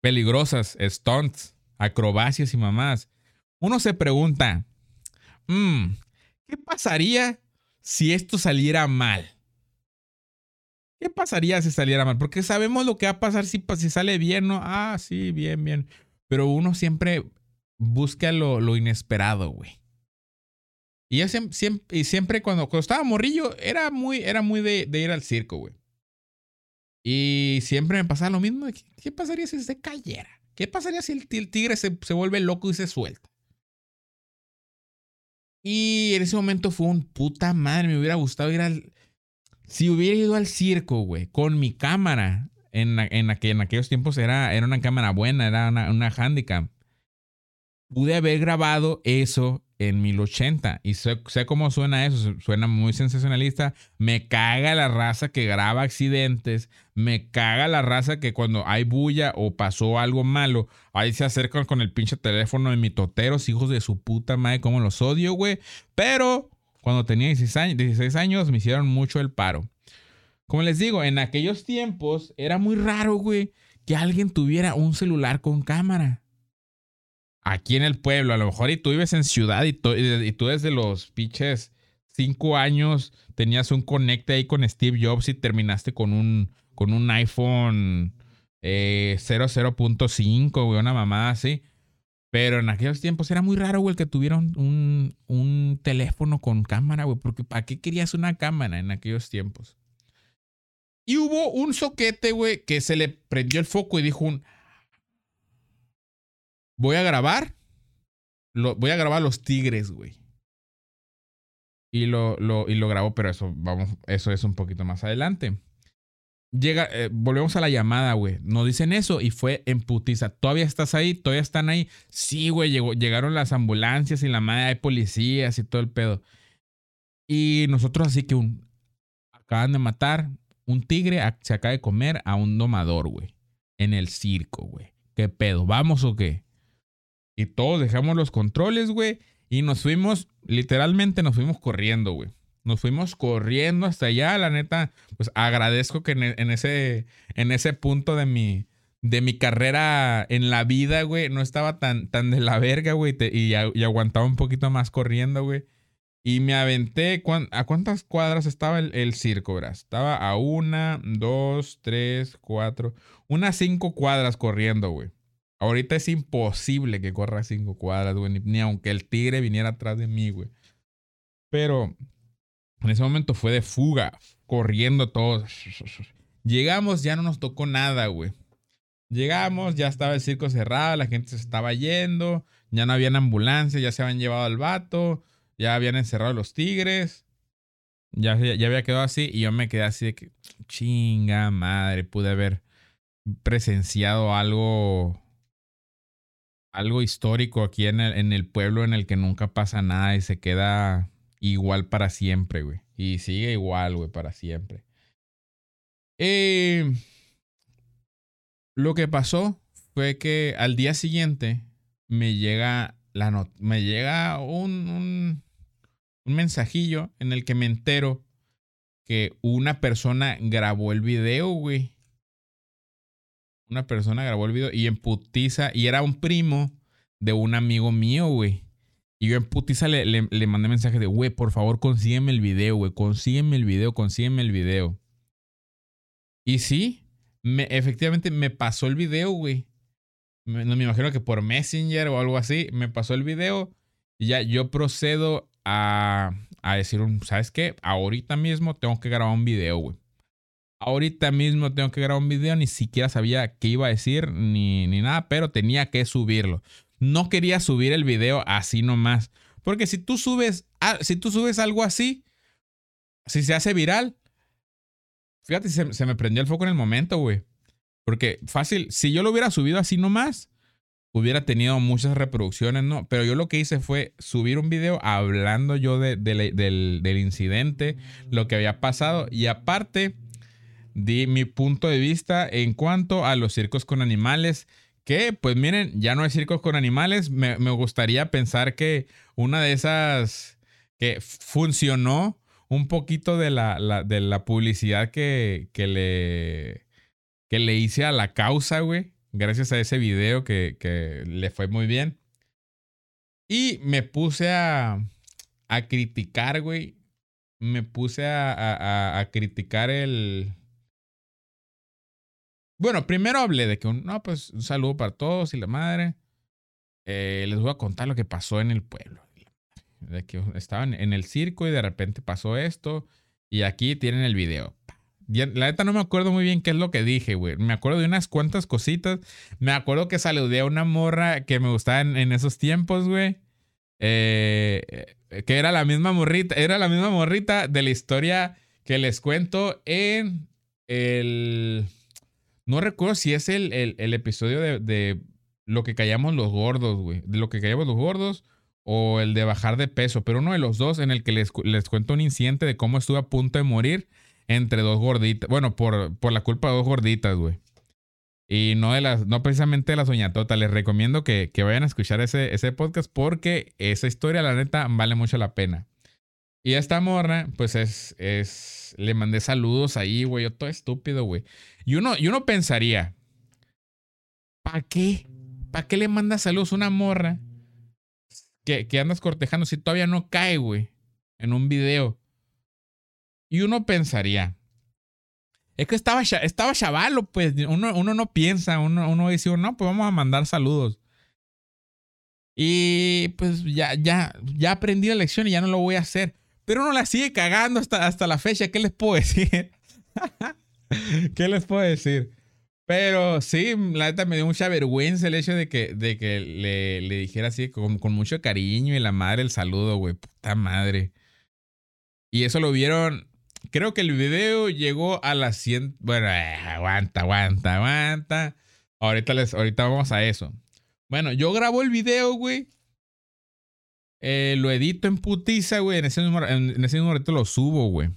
peligrosas, stunts, acrobacias y mamás, uno se pregunta, mm, ¿qué pasaría si esto saliera mal? ¿Qué pasaría si saliera mal? Porque sabemos lo que va a pasar si, si sale bien, ¿no? Ah, sí, bien, bien. Pero uno siempre busca lo, lo inesperado, güey. Y yo siempre, cuando, estaba morrillo, era muy, era muy de, ir al circo, güey. Y siempre me pasaba lo mismo. ¿qué, pasaría si se cayera? ¿Qué pasaría si el, tigre se, se, vuelve loco y se suelta? Y en ese momento fue un puta madre. Me hubiera gustado ir al. Si hubiera ido al circo, güey, con mi cámara, en, en, en aquellos tiempos era, era una cámara buena, era una, una handicap pude haber grabado eso en 1080 y sé, cómo suena eso, suena muy sensacionalista. Me caga la raza que graba accidentes, me caga la raza que cuando hay bulla o pasó algo malo, ahí se acercan con el pinche teléfono de mitoteros, hijos de su puta madre, como los odio, güey. Pero cuando tenía 16 años, 16 años me hicieron mucho el paro. Como les digo, en aquellos tiempos era muy raro, güey, que alguien tuviera un celular con cámara aquí en el pueblo, a lo mejor y tú vives en ciudad y, y, tú desde los pinches cinco años tenías un conecte ahí con Steve Jobs y terminaste con un, con un iPhone eh, 00.5, güey, una mamada así. Pero en aquellos tiempos era muy raro, güey, que tuviera un, un teléfono con cámara, güey, porque ¿para qué querías una cámara en aquellos tiempos? Y hubo un soquete, güey, que se le prendió el foco y dijo un, voy a grabar. Lo, voy a grabar los tigres, güey. Y lo, lo, y lo grabo, pero eso, vamos, eso es un poquito más adelante. Llega, eh, volvemos a la llamada, güey. Nos dicen eso y fue en putiza. ¿Todavía estás ahí? ¿Todavía están ahí? Sí, güey, llegaron las ambulancias y la madre hay policías y todo el pedo. Y nosotros así que un, acaban de matar un tigre, se acaba de comer a un domador, güey. En el circo, güey. ¿Qué pedo? ¿Vamos o qué? Y todos dejamos los controles, güey. Y nos fuimos, literalmente nos fuimos corriendo, güey. Nos fuimos corriendo hasta allá, la neta. Pues agradezco que en, ese, en ese punto de mi, de mi carrera en la vida, güey, no estaba tan, tan de la verga, güey. Y, aguantaba un poquito más corriendo, güey. Y me aventé. ¿A cuántas cuadras estaba el, circo, verdad? Estaba a una, dos, tres, cuatro. Unas cinco cuadras corriendo, güey. Ahorita es imposible que corra cinco cuadras, güey. Ni, aunque el tigre viniera atrás de mí, güey. Pero en ese momento fue de fuga, corriendo todos. Llegamos, ya no nos tocó nada, güey. Llegamos, ya estaba el circo cerrado, la gente se estaba yendo, ya no habían ambulancias, ya se habían llevado al vato, ya habían encerrado los tigres. Ya, ya había quedado así y yo me quedé así de que, chinga madre, pude haber presenciado algo algo histórico aquí en el, en el pueblo en el que nunca pasa nada y se queda igual para siempre, güey. Y sigue igual, güey, para siempre. Eh, lo que pasó fue que al día siguiente me llega la me llega un, un, un mensajillo en el que me entero que una persona grabó el video, güey una persona grabó el video y en putiza, y era un primo de un amigo mío, güey. Y yo en putiza le, le, mandé mensaje de, güey, por favor, consígueme el video, güey, consígueme el video, consígueme el video. Y sí, me, efectivamente me pasó el video, güey. Me, no me imagino que por Messenger o algo así, me pasó el video. Y ya yo procedo a, a decir, un, ¿sabes qué? Ahorita mismo tengo que grabar un video, güey. Ahorita mismo tengo que grabar un video, ni siquiera sabía qué iba a decir ni, ni nada, pero tenía que subirlo. No quería subir el video así nomás. Porque si tú subes, si tú subes algo así, si se hace viral, fíjate, se, me prendió el foco en el momento, güey. Porque fácil, si yo lo hubiera subido así nomás, hubiera tenido muchas reproducciones, ¿no? Pero yo lo que hice fue subir un video hablando yo del, del incidente, lo que había pasado y aparte di mi punto de vista en cuanto a los circos con animales. Que, pues miren, ya no hay circos con animales. Me, me gustaría pensar que una de esas que funcionó un poquito de la, de la publicidad que, que, le, que le hice a la causa, güey. Gracias a ese video que, que le fue muy bien. Y me puse a, a criticar, güey. Me puse a, a, a, criticar el... Bueno, primero hablé de que, un, no, pues un saludo para todos y la madre. Eh, les voy a contar lo que pasó en el pueblo de que estaban en el circo y de repente pasó esto. Y aquí tienen el video. La neta no me acuerdo muy bien qué es lo que dije, güey. Me acuerdo de unas cuantas cositas. Me acuerdo que saludé a una morra que me gustaba en, esos tiempos, güey. Eh, que era la misma morrita. Era la misma morrita de la historia que les cuento en el. No recuerdo si es el, el, episodio de, de, lo que callamos los gordos, güey. De lo que callamos los gordos o el de bajar de peso, pero uno de los dos en el que les, les cuento un incidente de cómo estuve a punto de morir entre dos gorditas. Bueno, por, por la culpa de dos gorditas, güey. Y no de las, no precisamente de la soñatota. Les recomiendo que, que, vayan a escuchar ese, ese podcast porque esa historia, la neta, vale mucho la pena. Y esta morra, pues es, es, le mandé saludos ahí, güey, yo todo estúpido, güey. Y uno, y uno pensaría, ¿para qué? ¿Para qué le manda saludos a una morra que, andas cortejando si todavía no cae, güey, en un video. Y uno pensaría, es que estaba, estaba chavalo, pues uno, uno no piensa, uno, uno dice, no, pues vamos a mandar saludos. Y pues ya, ya, ya aprendí la lección y ya no lo voy a hacer. Pero uno la sigue cagando hasta, hasta la fecha. ¿Qué les puedo (laughs) decir? ¿Qué les puedo decir? Pero sí, la neta me dio mucha vergüenza el hecho de que, de que le, le dijera así con, con, mucho cariño y la madre el saludo, güey. Puta madre. Y eso lo vieron. Creo que el video llegó a las 100. Bueno, eh, aguanta, aguanta, aguanta. Ahorita, les, ahorita vamos a eso. Bueno, yo grabo el video, güey. Eh, lo edito en putiza, güey. En ese, número, en ese momento lo subo, güey.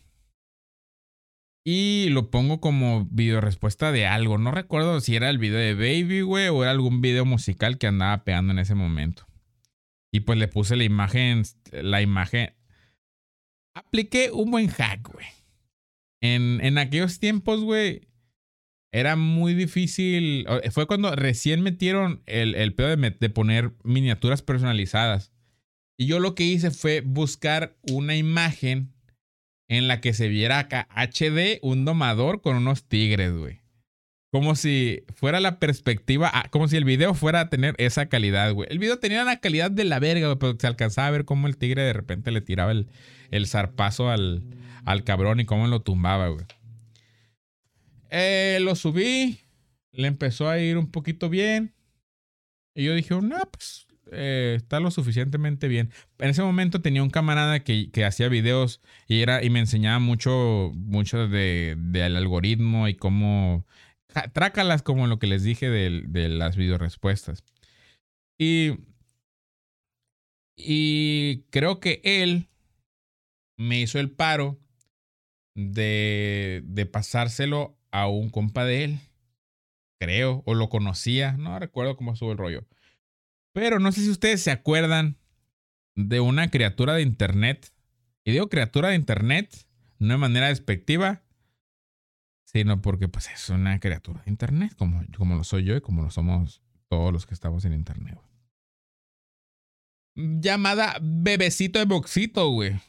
Y lo pongo como video respuesta de algo. No recuerdo si era el video de Baby, güey, o era algún video musical que andaba pegando en ese momento. Y pues le puse la imagen, la imagen. Apliqué un buen hack, güey. En, en aquellos tiempos, güey, era muy difícil. Fue cuando recién metieron el, el pedo de, de poner miniaturas personalizadas. Y yo lo que hice fue buscar una imagen en la que se viera acá HD un domador con unos tigres, güey. Como si fuera la perspectiva, ah, como si el video fuera a tener esa calidad, güey. El video tenía la calidad de la verga, güey, pero se alcanzaba a ver cómo el tigre de repente le tiraba el, el zarpazo al, al cabrón y cómo lo tumbaba, güey. Eh, lo subí, le empezó a ir un poquito bien. Y yo dije, no, pues eh, está lo suficientemente bien. En ese momento tenía un camarada que, que hacía videos y, era, y me enseñaba mucho, mucho del de, algoritmo y cómo... Trácalas como lo que les dije de, de las videorespuestas. Y, y creo que él me hizo el paro de, de pasárselo a un compa de él. Creo, o lo conocía, no recuerdo cómo estuvo el rollo. Pero no sé si ustedes se acuerdan de una criatura de internet. Y digo criatura de internet, no de manera despectiva, sino porque pues es una criatura de internet, como, como lo soy yo y como lo somos todos los que estamos en internet. Llamada Bebecito de Boxito, güey.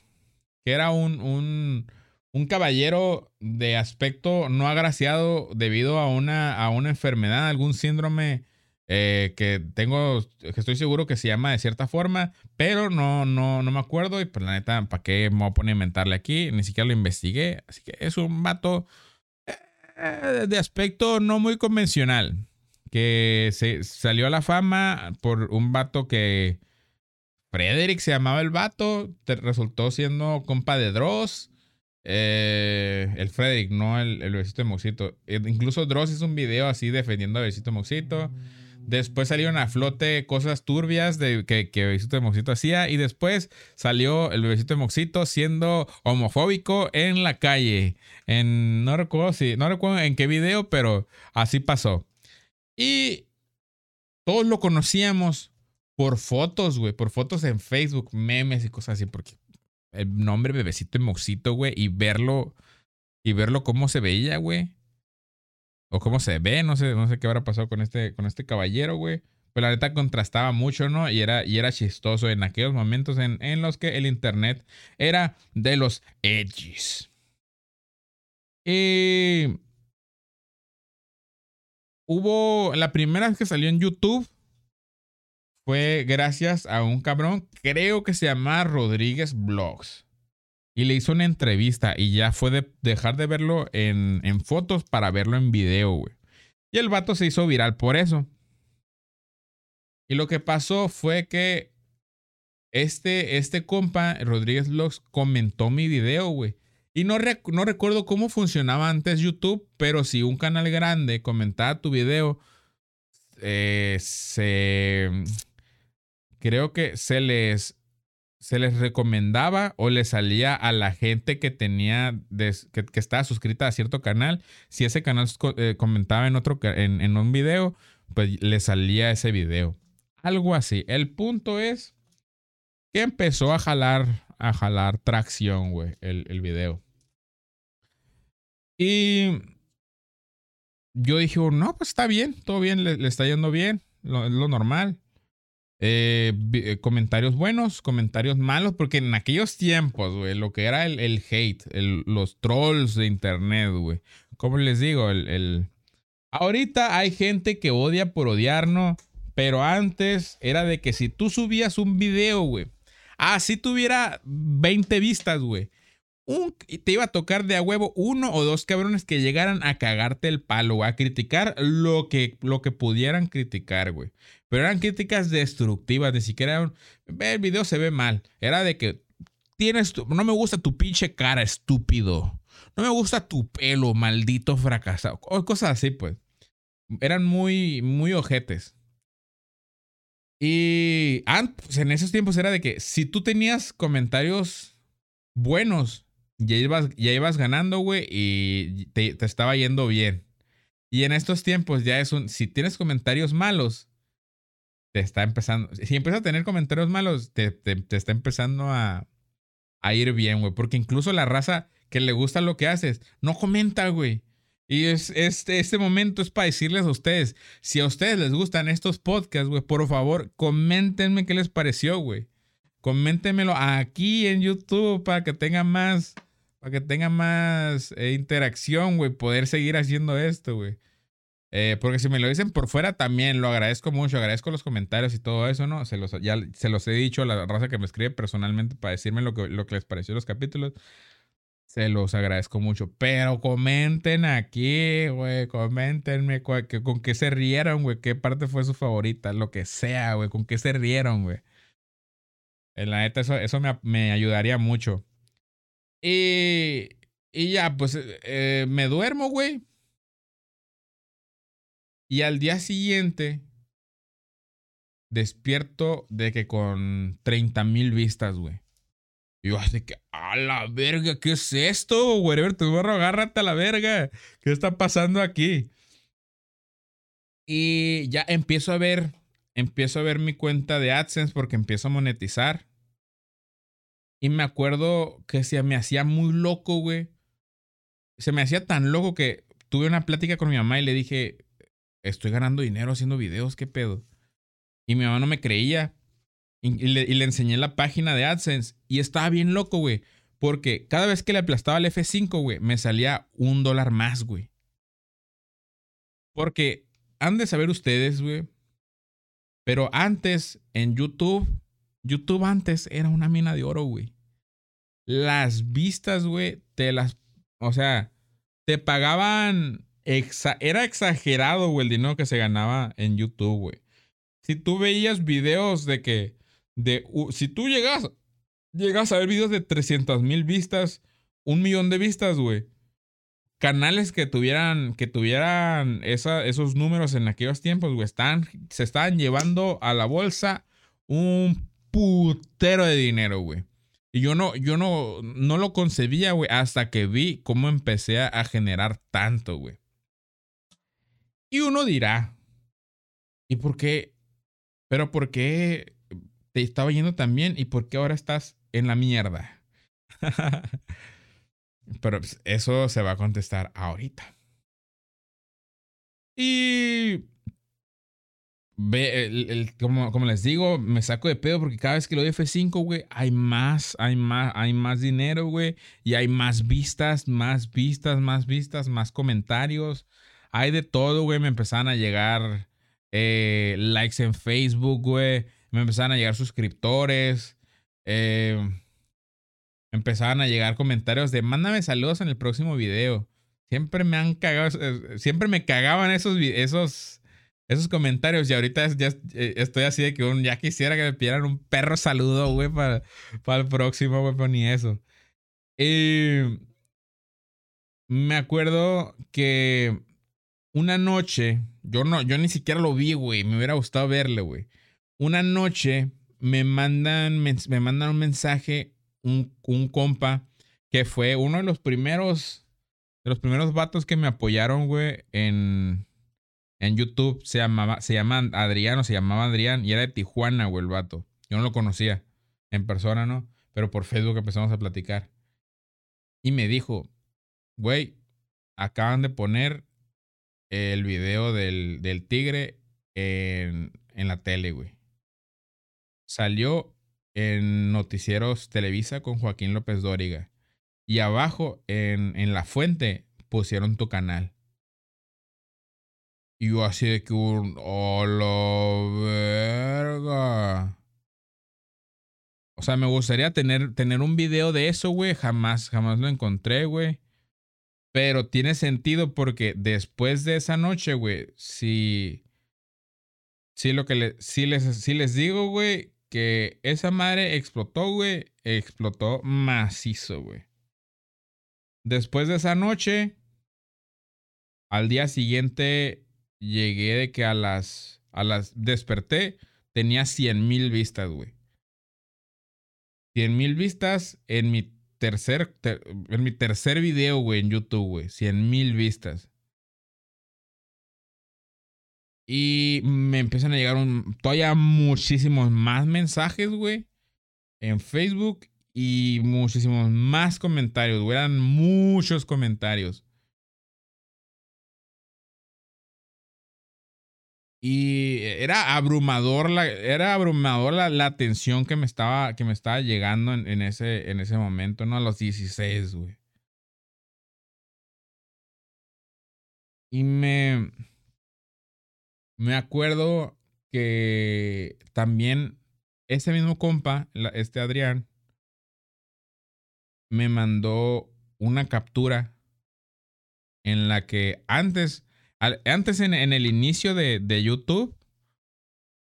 Que era un, un, un caballero de aspecto no agraciado debido a una, a una enfermedad, algún síndrome eh, que tengo, que estoy seguro que se llama de cierta forma, pero no, no, no me acuerdo y pues la neta, ¿para qué me voy a poner a inventarle aquí? Ni siquiera lo investigué, así que es un vato eh, de aspecto no muy convencional, que se salió a la fama por un vato que Frederick se llamaba el vato, resultó siendo compa de Dross. Eh, el Frederick, no el, el besito de Moxito. Incluso Dross hizo un video así defendiendo a besito Moxito. Después salieron a flote cosas turbias de que, que Bebecito de Moxito hacía. Y después salió el Bebecito de Moxito siendo homofóbico en la calle. En, no recuerdo si, no recuerdo en qué video, pero así pasó. Y todos lo conocíamos por fotos, güey. Por fotos en Facebook, memes y cosas así. Porque el nombre Bebecito de Moxito, güey. Y verlo, y verlo cómo se veía, güey o cómo se ve, no sé, no sé qué habrá pasado con este, con este caballero, güey. Pero la neta contrastaba mucho, ¿no? Y era, y era chistoso en aquellos momentos en, en los que el internet era de los edges. Y hubo, la primera vez que salió en YouTube fue gracias a un cabrón, creo que se llama Rodríguez Blogs. Y le hizo una entrevista y ya fue de dejar de verlo en, en fotos para verlo en video, güey. Y el vato se hizo viral por eso. Y lo que pasó fue que este, este compa, Rodríguez Vlogs, comentó mi video, güey. Y no, no recuerdo cómo funcionaba antes YouTube, pero si un canal grande comentaba tu video, eh, se... Creo que se les se les recomendaba o le salía a la gente que tenía, que, estaba suscrita a cierto canal. Si ese canal eh, comentaba en otro, en, en, un video, pues le salía ese video. Algo así. El punto es que empezó a jalar, a jalar tracción, güey, el, el video. Y yo dije, no, pues está bien, todo bien, le, está yendo bien, lo normal. Eh, eh, comentarios buenos, comentarios malos, porque en aquellos tiempos, güey, lo que era el, el hate, los trolls de internet, güey. Como les digo, el, Ahorita hay gente que odia por odiarnos, pero antes era de que si tú subías un video, güey, ah, si tuviera 20 vistas, güey, te iba a tocar de a huevo uno o dos cabrones que llegaran a cagarte el palo, a criticar lo que, lo que pudieran criticar, güey. Pero eran críticas destructivas, ni siquiera eran, el video se ve mal. Era de que tienes, no me gusta tu pinche cara, estúpido. No me gusta tu pelo, maldito fracasado. cosas así, pues. Eran muy, muy ojetes. Y antes, en esos tiempos era de que si tú tenías comentarios buenos, ya ibas, ya ibas ganando, güey, y te, estaba yendo bien. Y en estos tiempos ya es un, si tienes comentarios malos, te está empezando, si empiezas a tener comentarios malos, te, te, está empezando a, a ir bien, güey. Porque incluso la raza que le gusta lo que haces, no comenta, güey. Y es, este, este momento es para decirles a ustedes, si a ustedes les gustan estos podcasts, güey, por favor, coméntenme qué les pareció, güey. Coméntenmelo aquí en YouTube para que tengan más, para que tenga más eh, interacción, güey, poder seguir haciendo esto, güey. Eh, porque si me lo dicen por fuera también lo agradezco mucho, agradezco los comentarios y todo eso, ¿no? Se los, ya se los he dicho a la raza que me escribe personalmente para decirme lo que, lo que les pareció los capítulos. Se los agradezco mucho. Pero comenten aquí, güey. Comentenme con qué se rieron, güey. ¿Qué parte fue su favorita? Lo que sea, güey. ¿Con qué se rieron, güey? En la neta, eso, eso me, me ayudaría mucho. Y, y ya, pues eh, me duermo, güey. Y al día siguiente, despierto de que con 30 mil vistas, güey. Y yo así que, a la verga, ¿qué es esto, güey? tu barro, agárrate a la verga. ¿Qué está pasando aquí? Y ya empiezo a ver, empiezo a ver mi cuenta de AdSense porque empiezo a monetizar. Y me acuerdo que se me hacía muy loco, güey. Se me hacía tan loco que tuve una plática con mi mamá y le dije, estoy ganando dinero haciendo videos, ¿qué pedo? Y mi mamá no me creía. Y, le, enseñé la página de AdSense y estaba bien loco, güey. Porque cada vez que le aplastaba el F5, güey, me salía un dólar más, güey. Porque han de saber ustedes, güey. Pero antes, en YouTube, YouTube antes era una mina de oro, güey. Las vistas, güey, te las. O sea, te pagaban. Era exagerado, güey, el dinero que se ganaba en YouTube, güey. Si tú veías videos de que. De, si tú llegas, llegas a ver videos de 300 mil vistas, un millón de vistas, güey. Canales que tuvieran, que tuvieran esos números en aquellos tiempos, güey, están, se estaban llevando a la bolsa un putero de dinero, güey. Y yo no, yo no, no lo concebía, güey, hasta que vi cómo empecé a generar tanto, güey. Y uno dirá, ¿y por qué? Pero ¿por qué te estaba yendo tan bien y por qué ahora estás en la mierda? (laughs) Pero pues, eso se va a contestar ahorita. Y Ve, como, les digo, me saco de pedo porque cada vez que lo doy F5, güey, hay más, hay más, hay más dinero, güey, y hay más vistas, más vistas, más vistas, más comentarios. Hay de todo, güey. Me empezaron a llegar eh, likes en Facebook, güey. Me empezaron a llegar suscriptores. Eh, empezaban a llegar comentarios de mándame saludos en el próximo video. Siempre me han cagado, siempre me cagaban esos, esos, esos comentarios y ahorita ya eh, estoy así de que ya quisiera que me pidieran un perro saludo, güey, para, para el próximo, güey, pero ni eso. Me acuerdo que una noche, yo no, yo ni siquiera lo vi, güey, me hubiera gustado verle, güey. Una noche me mandan, me, mandan un mensaje, un, un compa, que fue uno de los primeros, de los primeros vatos que me apoyaron, güey, en, en YouTube se llamaba, se llama Adrián o se llamaba Adrián y era de Tijuana, güey, el vato. Yo no lo conocía en persona, ¿no? Pero por Facebook empezamos a platicar. Y me dijo, güey, acaban de poner el video del, del tigre en, en la tele, güey. Salió en Noticieros Televisa con Joaquín López Dóriga. Y abajo, en, en la fuente, pusieron tu canal. Y yo así de que un... ¡Hola, verga! O sea, me gustaría tener, tener un video de eso, güey. Jamás, jamás lo encontré, güey. Pero tiene sentido porque después de esa noche, güey, sí... Sí, lo que le, sí, les, sí les digo, güey, que esa madre explotó, güey. Explotó macizo, güey. Después de esa noche, al día siguiente llegué de que a las, a las, desperté, tenía 100 mil vistas, güey. 100 mil vistas en mi tercer, en mi tercer video, güey, en YouTube, güey. 100 mil vistas. Y me empiezan a llegar un, todavía muchísimos más mensajes, güey. En Facebook y muchísimos más comentarios, güey. Eran muchos comentarios. Y era abrumador la, era abrumador la, atención que me estaba, que me estaba llegando en, ese, en ese momento, ¿no? A los 16, güey. Y me, me acuerdo que también ese mismo compa, este Adrián, me mandó una captura en la que antes antes en, el inicio de, YouTube,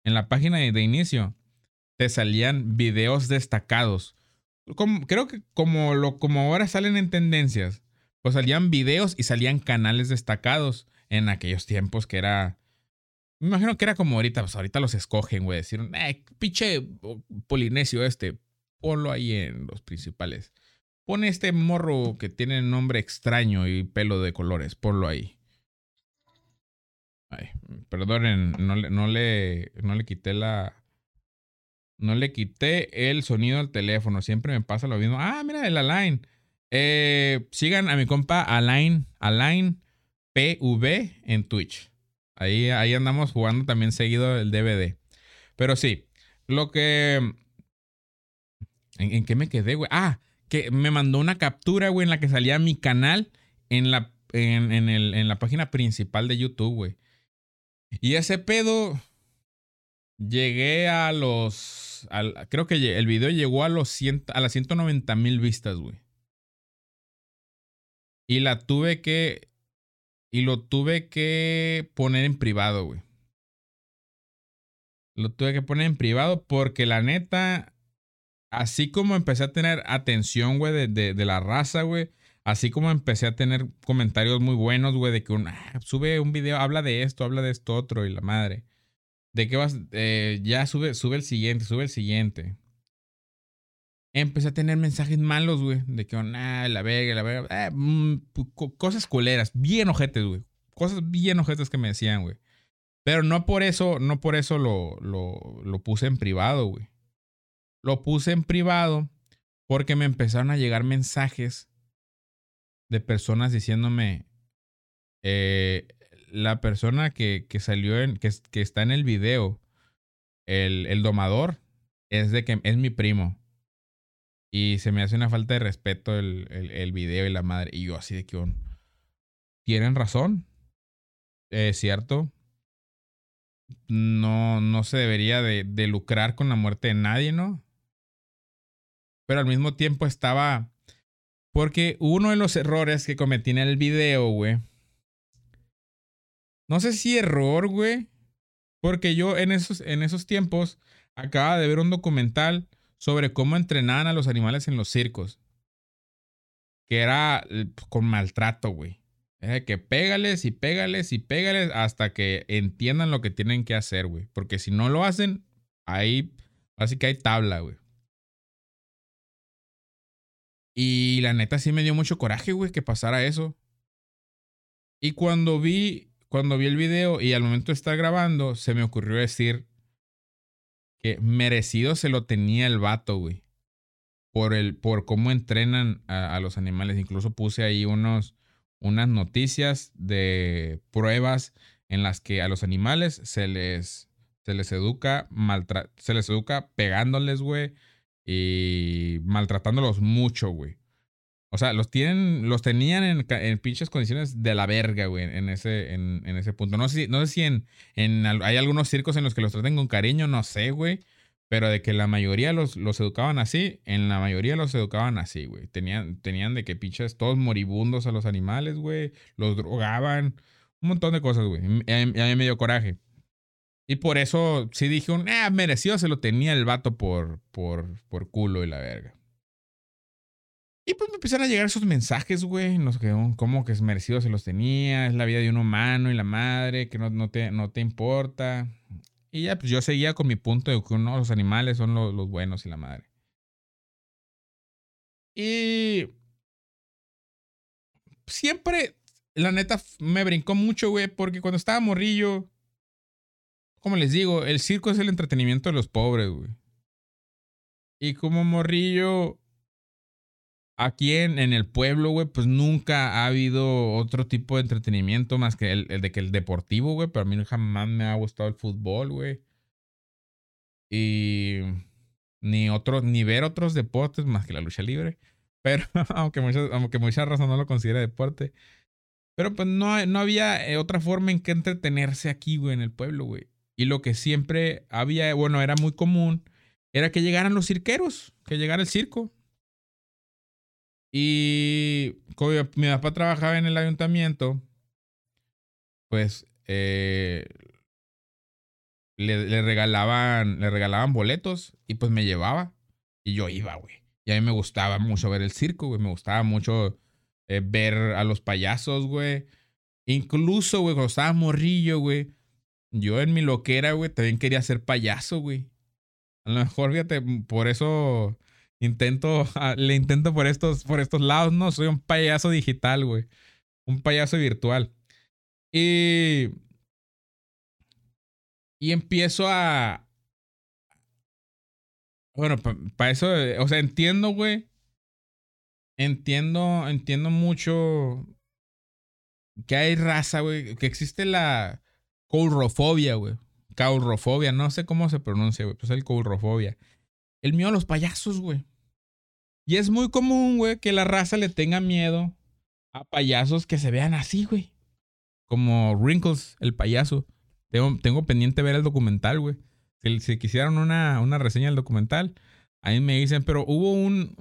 en la página de, inicio, te salían videos destacados. creo que como, lo, como ahora salen en tendencias, pues salían videos y salían canales destacados en aquellos tiempos que era... Me imagino que era como ahorita, pues ahorita los escogen, güey. Decir, eh, pinche polinesio este, ponlo ahí en los principales. Pone este morro que tiene nombre extraño y pelo de colores, ponlo ahí perdonen, no le, no le, no le quité la. No le quité el sonido al teléfono. Siempre me pasa lo mismo. Ah, mira, el Align. Eh, sigan a mi compa Align, Align PV en Twitch. Ahí, ahí andamos jugando también seguido el DVD. Pero sí, lo que. ¿En, en qué me quedé, güey? Ah, que me mandó una captura, güey, en la que salía mi canal en la, en, en, el, en la página principal de YouTube, güey. Y ese pedo, llegué a los, creo que el video llegó a, los a las 190 mil vistas, güey. Y la tuve que, y lo tuve que poner en privado, güey. Lo tuve que poner en privado porque la neta, así como empecé a tener atención, güey, de, la raza, güey. Así como empecé a tener comentarios muy buenos, güey, de que un, ah, sube un video, habla de esto, habla de esto otro y la madre. De qué vas, eh, ya sube, sube el siguiente, sube el siguiente. Empecé a tener mensajes malos, güey, de que, ah, la vega, la vega, eh, mm, cosas culeras, bien ojetes, güey. Cosas bien ojetes que me decían, güey. Pero no por eso, no por eso lo, lo, lo puse en privado, güey. Lo puse en privado porque me empezaron a llegar mensajes de personas diciéndome, eh, la persona que, que salió en, que, que, está en el video, el, el, domador, es de que es mi primo. Y se me hace una falta de respeto el, el, el video y la madre. Y yo así de que, tienen razón. Es cierto, no, no se debería de, de, lucrar con la muerte de nadie, ¿no? Pero al mismo tiempo estaba... Porque uno de los errores que cometí en el video, güey. No sé si error, güey. Porque yo en esos, en esos tiempos acaba de ver un documental sobre cómo entrenaban a los animales en los circos. Que era eh, con maltrato, güey que pégales y pégales y pégales hasta que entiendan lo que tienen que hacer, güey. Porque si no lo hacen, ahí, así que hay tabla, güey. Y la neta sí me dio mucho coraje, güey, que pasara eso. Y cuando vi, cuando vi el video y al momento de estar grabando, se me ocurrió decir que merecido se lo tenía el vato, güey. Por, el, por cómo entrenan a los animales. Incluso puse ahí unos, unas noticias de pruebas en las que a los animales se les, se les educa, se les educa pegándoles, güey, y maltratándolos mucho, güey. O sea, los tienen, los tenían en, en pinches condiciones de la verga, güey, en ese, en, ese punto. No sé, no sé si en, en, hay algunos circos en los que los traten con cariño, no sé, güey. Pero de que la mayoría los, los educaban así, en la mayoría los educaban así, güey. Tenían, tenían de que pinches todos moribundos a los animales, güey. Los drogaban. Un montón de cosas, güey. A, mí me coraje. Y por eso sí dije, un, ah, merecido se lo tenía el vato por, por, por culo y la verga. Y pues me empezaron a llegar esos mensajes, güey. No sé cómo que es merecido se los tenía. Es la vida de un humano y la madre, que no, no, te, no te importa. Y ya, pues yo seguía con mi punto de que uno, los animales son los buenos y la madre. Y siempre, la neta, me brincó mucho, güey, porque cuando estaba morrillo, como les digo, el circo es el entretenimiento de los pobres, güey. Y como morrillo, aquí en, en el pueblo, güey, pues nunca ha habido otro tipo de entretenimiento más que el, de que el deportivo, güey. Pero a mí jamás me ha gustado el fútbol, güey. Y ni otros, ni ver otros deportes más que la lucha libre. Pero, aunque muchas, aunque mucha razón no lo considera deporte. Pero pues no, no había eh, otra forma en que entretenerse aquí, güey, en el pueblo, güey. Y lo que siempre había, bueno, era muy común, era que llegaran los cirqueros, que llegara el circo. Y como mi papá trabajaba en el ayuntamiento, pues eh, le, regalaban, le regalaban boletos y pues me llevaba. Y yo iba, güey. Y a mí me gustaba mucho ver el circo, güey. Me gustaba mucho eh, ver a los payasos, güey. Incluso, güey, cuando estaba morrillo, güey. Yo en mi loquera, güey, también quería ser payaso, güey. A lo mejor, fíjate, por eso Intento, (laughs) ah, le intento por estos, por estos lados, no, soy un payaso digital, güey. Un payaso virtual. Y, y empiezo a... Bueno, para eso, o sea, entiendo, güey. Entiendo, entiendo mucho que hay raza, güey, que existe la courrofobia, güey. Caurrofobia, no sé cómo se pronuncia, güey, pues el courrofobia. El mío a los payasos, güey. Y es muy común, güey, que la raza le tenga miedo a payasos que se vean así, güey. Como Wrinkles, el payaso. Tengo, pendiente ver el documental, güey. Si, si, quisieran una, una reseña del documental, ahí me dicen, pero hubo un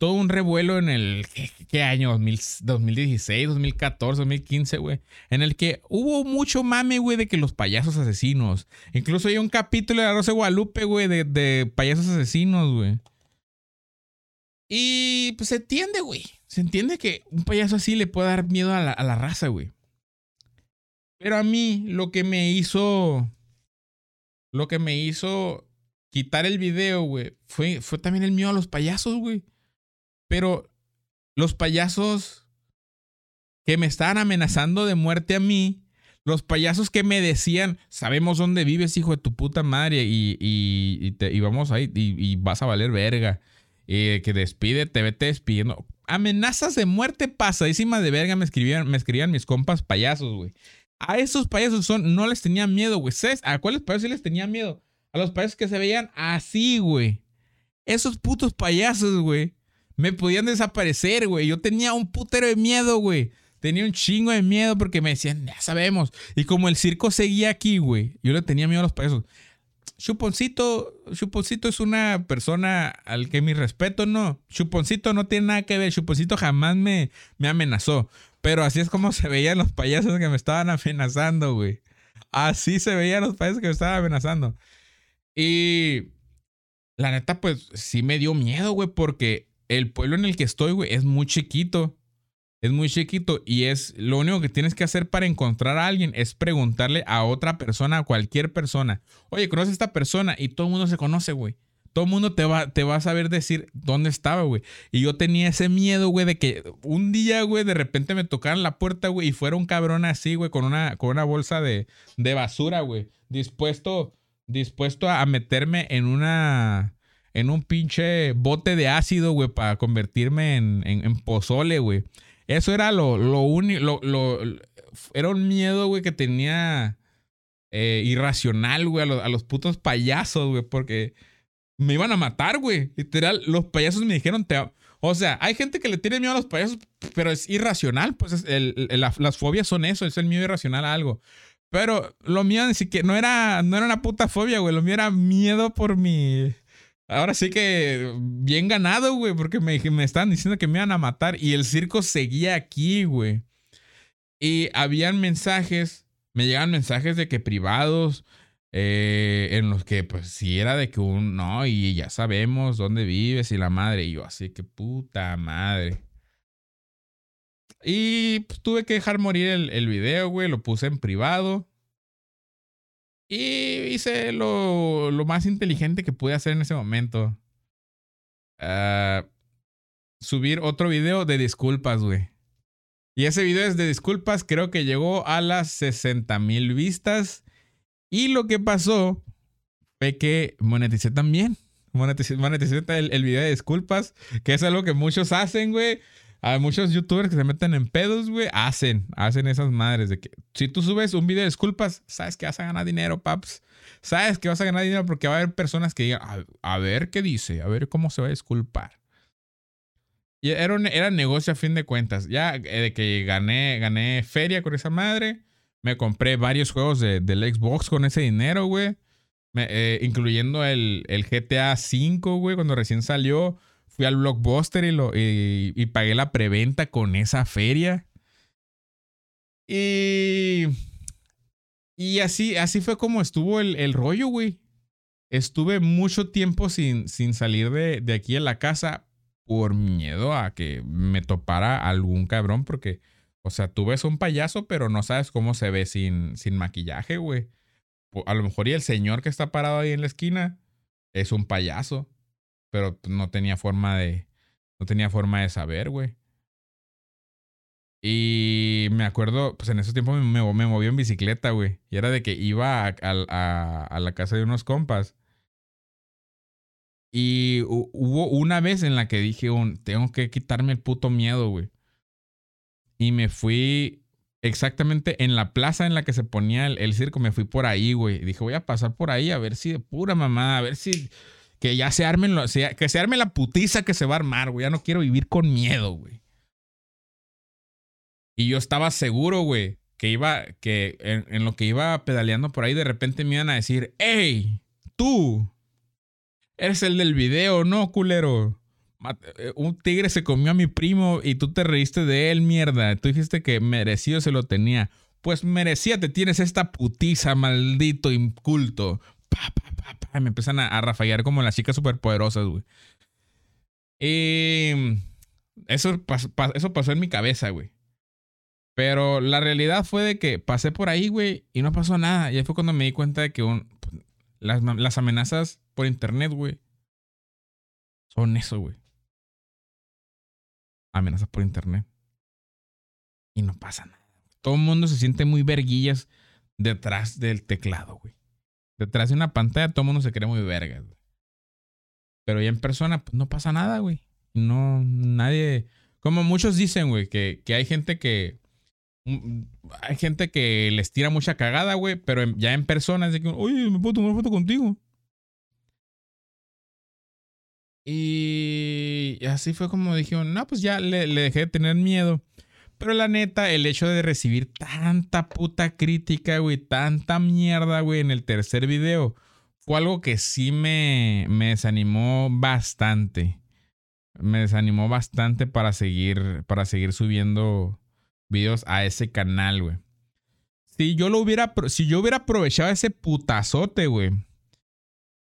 todo un revuelo en el ¿qué, año? 2016, 2014, 2015, güey, en el que hubo mucho mame, güey, de que los payasos asesinos. Incluso hay un capítulo de La Rosa de Guadalupe, güey, de, payasos asesinos, güey. Y pues se entiende, güey. Se entiende que un payaso así le puede dar miedo a la, a la raza, güey. Pero a mí lo que me hizo... Lo que me hizo quitar el video, güey, fue, fue también el miedo a los payasos, güey. Pero los payasos que me estaban amenazando de muerte a mí, los payasos que me decían, sabemos dónde vives, hijo de tu puta madre, y, y, te, y vamos ahí, y, vas a valer verga. Eh, que despídete, vete despidiendo. Amenazas de muerte pasadísimas de verga me escribían, me escribían mis compas payasos, güey. A esos payasos son, no les tenía miedo, güey. ¿A cuáles payasos sí les tenía miedo? A los payasos que se veían así, güey. Esos putos payasos, güey. Me podían desaparecer, güey. Yo tenía un putero de miedo, güey. Tenía un chingo de miedo porque me decían, ya sabemos. Y como el circo seguía aquí, güey, yo le tenía miedo a los payasos. Chuponcito, Chuponcito es una persona al que mi respeto no. Chuponcito no tiene nada que ver. Chuponcito jamás me, me amenazó. Pero así es como se veían los payasos que me estaban amenazando, güey. Así se veían los payasos que me estaban amenazando. Y la neta, pues sí me dio miedo, güey, porque el pueblo en el que estoy, güey, es muy chiquito. Es muy chiquito y es lo único que tienes que hacer para encontrar a alguien es preguntarle a otra persona, a cualquier persona. Oye, ¿conoces a esta persona? Y todo el mundo se conoce, güey. Todo el mundo te va, te a saber decir dónde estaba, güey. Y yo tenía ese miedo, güey, de que un día, güey, de repente me tocaran la puerta, güey, y fuera un cabrón así, güey, con una, con una bolsa de, de basura, güey. Dispuesto, dispuesto a meterme en una, en un pinche bote de ácido, güey, para convertirme en, en pozole, güey. Eso era lo, lo único, lo, era un miedo, güey, que tenía eh, irracional, güey, a, los putos payasos, güey, porque me iban a matar, güey. Literal, los payasos me dijeron, te... O sea, hay gente que le tiene miedo a los payasos, pero es irracional, pues las fobias son eso, es el miedo irracional a algo. Pero lo mío ni siquiera, no era, no era una puta fobia, güey, lo mío era miedo por mi Ahora sí que bien ganado, güey, porque me, me estaban diciendo que me iban a matar y el circo seguía aquí, güey. Y habían mensajes, me llegan mensajes de que privados, eh, en los que pues si era de que un, no, y ya sabemos dónde vives y la madre, y yo así que puta madre. Y pues, tuve que dejar morir el, el video, güey, lo puse en privado. Y hice lo, lo más inteligente que pude hacer en ese momento. Ah, subir otro video de disculpas, güey. Y ese video es de disculpas, creo que llegó a las 60 mil vistas. Y lo que pasó fue que moneticé también. Moneticé, moneticé el, el, video de disculpas, que es algo que muchos hacen, güey. Hay muchos youtubers que se meten en pedos, güey, hacen, hacen esas madres de que si tú subes un video de disculpas, sabes que vas a ganar dinero, paps. Sabes que vas a ganar dinero porque va a haber personas que digan, a, ver qué dice, a ver cómo se va a disculpar. Y era, era negocio a fin de cuentas. Ya eh, de que gané, gané feria con esa madre, me compré varios juegos de, del Xbox con ese dinero, güey. Eh, incluyendo el, el GTA V, güey, cuando recién salió fui al blockbuster y, lo, y, pagué la preventa con esa feria. Y, y así, así fue como estuvo el, el rollo, güey. Estuve mucho tiempo sin, sin salir de, de, aquí en la casa por miedo a que me topara algún cabrón, porque, o sea, tú ves un payaso, pero no sabes cómo se ve sin, sin maquillaje, güey. A lo mejor y el señor que está parado ahí en la esquina es un payaso pero no tenía forma de, no tenía forma de saber, güey. Y me acuerdo, pues en esos tiempos me, me, moví en bicicleta, güey. Y era de que iba a, a, a, la casa de unos compas. Y hubo una vez en la que dije, tengo que quitarme el puto miedo, güey. Y me fui exactamente en la plaza en la que se ponía el, el circo. Me fui por ahí, güey. Dije, voy a pasar por ahí a ver si de pura mamá, a ver si que ya se armen, que se arme la putiza que se va a armar, güey. Ya no quiero vivir con miedo, güey. Y yo estaba seguro, güey, que iba, que en, lo que iba pedaleando por ahí, de repente me iban a decir, hey, tú, eres el del video, ¿no, culero? Eh, un tigre se comió a mi primo y tú te reíste de él, mierda. Tú dijiste que merecido se lo tenía. Pues merecía, te tienes esta putiza, maldito inculto. Pa, pa, me empiezan a, a como las chicas superpoderosas, güey. Y eso, eso pasó en mi cabeza, güey. Pero la realidad fue de que pasé por ahí, güey, y no pasó nada. Y ahí fue cuando me di cuenta de que las, las amenazas por internet, güey, son eso, güey. Amenazas por internet. Y no pasa nada. Todo el mundo se siente muy verguillas detrás del teclado, güey. Detrás de una pantalla todo el mundo se cree muy vergas, güey. Pero ya en persona, pues no pasa nada, güey. No, nadie. Como muchos dicen, güey, que, que hay gente que. Mm, hay gente que les tira mucha cagada, güey, pero ya en persona es de que, oye, me puedo tomar una foto contigo. Y así fue como dijeron, no, pues ya le, le, dejé de tener miedo. Pero la neta, el hecho de recibir tanta puta crítica, güey, tanta mierda, güey, en el tercer video, fue algo que sí me, me desanimó bastante. Me desanimó bastante para seguir, para seguir subiendo videos a ese canal, güey. Si yo lo hubiera, si yo hubiera aprovechado ese putazote, güey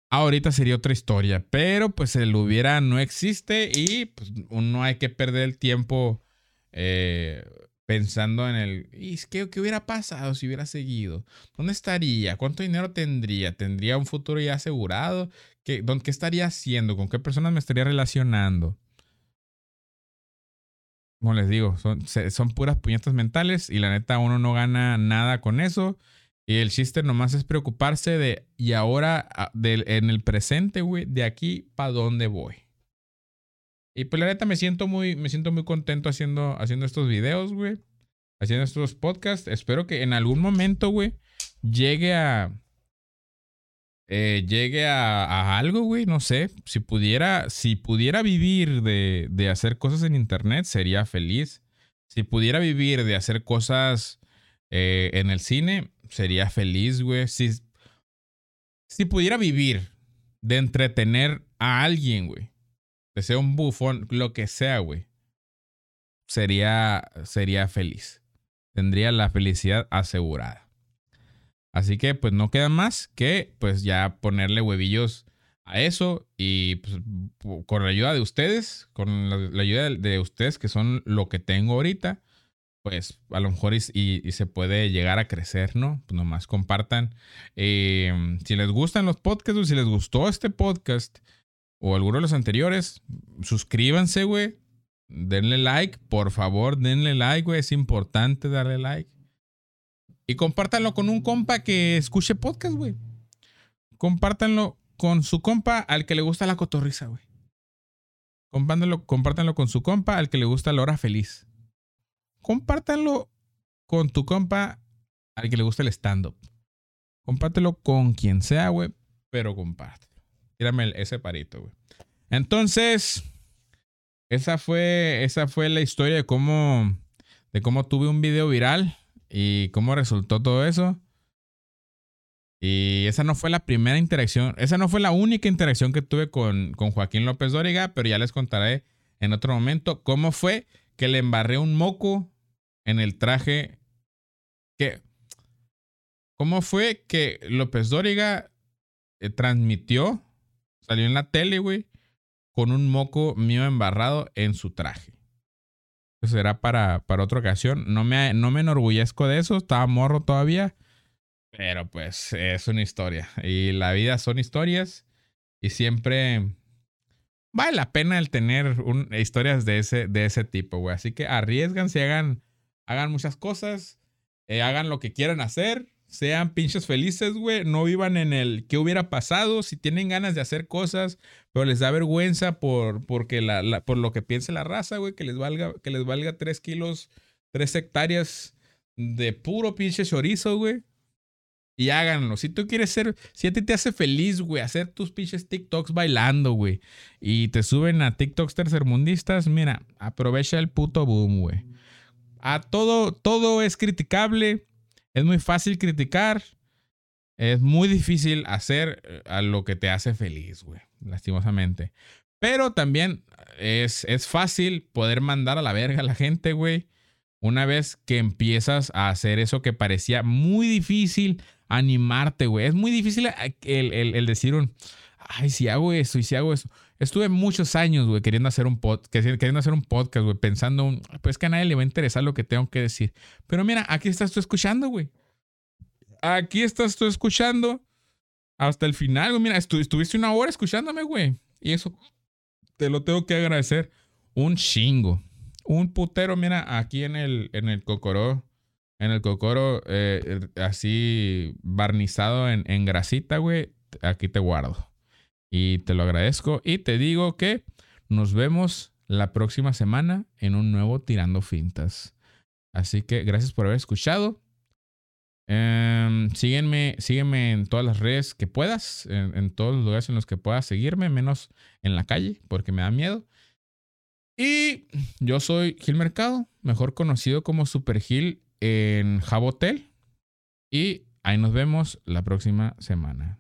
ahorita sería otra historia. Pero pues el hubiera no existe y pues no hay que perder el tiempo eh, pensando en el, ¿y qué, qué hubiera pasado si hubiera seguido? ¿Dónde estaría? ¿Cuánto dinero tendría? ¿Tendría un futuro ya asegurado? ¿Qué, ¿Qué estaría haciendo? ¿Con qué personas me estaría relacionando? Como les digo, son, son puras puñetas mentales y la neta uno no gana nada con eso. Y el chiste nomás es preocuparse de, y ahora en el presente, güey, de aquí para dónde voy. Y pues la neta me siento muy, me siento muy contento haciendo, haciendo estos videos, güey. Haciendo estos podcasts. Espero que en algún momento, güey, llegue a... Eh, llegue a, algo, güey, no sé. Si pudiera, si pudiera vivir de, de hacer cosas en internet, sería feliz. Si pudiera vivir de hacer cosas eh, en el cine, sería feliz, güey. Si, si pudiera vivir de entretener a alguien, güey, ser un bufón, lo que sea, güey, sería, sería feliz. Tendría la felicidad asegurada. Así que, pues, no queda más que, pues, ya ponerle huevillos a eso y pues, con la ayuda de ustedes, con la, ayuda de ustedes que son lo que tengo ahorita, pues a lo mejor y, se puede llegar a crecer, ¿no? Pues nomás compartan. Em, si les gustan los podcasts o si les gustó este podcast o alguno de los anteriores, suscríbanse, güey. Denle like, por favor, denle like, güey. Es importante darle like. Y compártanlo con un compa que escuche podcast, güey. Compártanlo con su compa al que le gusta la cotorriza, güey. Compártanlo, compártanlo con su compa al que le gusta la hora feliz compártanlo con tu compa al que le guste el stand-up. Compártelo con quien sea, güey, pero compártelo. Tírame ese parito, güey. Entonces, esa fue, esa fue la historia de cómo, de cómo tuve un video viral y cómo resultó todo eso. Y esa no fue la primera interacción, esa no fue la única interacción que tuve con, con Joaquín López Dóriga, pero ya les contaré en otro momento cómo fue que le embarré un moco en el traje que... ¿Cómo fue que López Dóriga eh, transmitió, salió en la tele, güey, con un moco mío embarrado en su traje? Eso será para, para otra ocasión. No me, no me enorgullezco de eso, estaba morro todavía. Pero pues es una historia. Y la vida son historias. Y siempre vale la pena el tener historias de ese, de ese tipo, güey. Así que arriesgan, hagan hagan muchas cosas, eh, hagan lo que quieran hacer, sean pinches felices, güey, no vivan en el qué hubiera pasado, si tienen ganas de hacer cosas, pero les da vergüenza por, porque la, por lo que piense la raza, güey, que les valga, que les valga 3 kilos, 3 hectáreas de puro pinche chorizo, güey. Y háganlo. Si tú quieres ser, si a ti te hace feliz, güey, hacer tus pinches TikToks bailando, güey, y te suben a TikToks tercermundistas, mira, aprovecha el puto boom, güey. A todo, todo es criticable. Es muy fácil criticar. Es muy difícil hacer eh, a lo que te hace feliz, güey. Lastimosamente. Pero también es, es fácil poder mandar a la verga a la gente, güey. Una vez que empiezas a hacer eso que parecía muy difícil, animarte, güey. Es muy difícil el, el, el decir un, ay, si hago eso y si hago eso. Estuve muchos años, güey, queriendo hacer un pod, queriendo hacer un podcast, güey, pensando, pues que a nadie le va a interesar lo que tengo que decir. Pero mira, aquí estás tú escuchando, güey. Aquí estás tú escuchando hasta el final, güey. Mira, estuviste una hora escuchándome, güey. Y eso te lo tengo que agradecer un chingo. Un putero, mira, aquí en el, en el cocoró, en el cocoro, eh, así barnizado en, en grasita, güey. Aquí te guardo. Y te lo agradezco. Y te digo que nos vemos la próxima semana en un nuevo Tirando Fintas. Así que gracias por haber escuchado. Eh, sígueme, sígueme en todas las redes que puedas, en, todos los lugares en los que puedas seguirme, menos en la calle, porque me da miedo. Y yo soy Gil Mercado, mejor conocido como Super Gil en Jabotel. Y ahí nos vemos la próxima semana.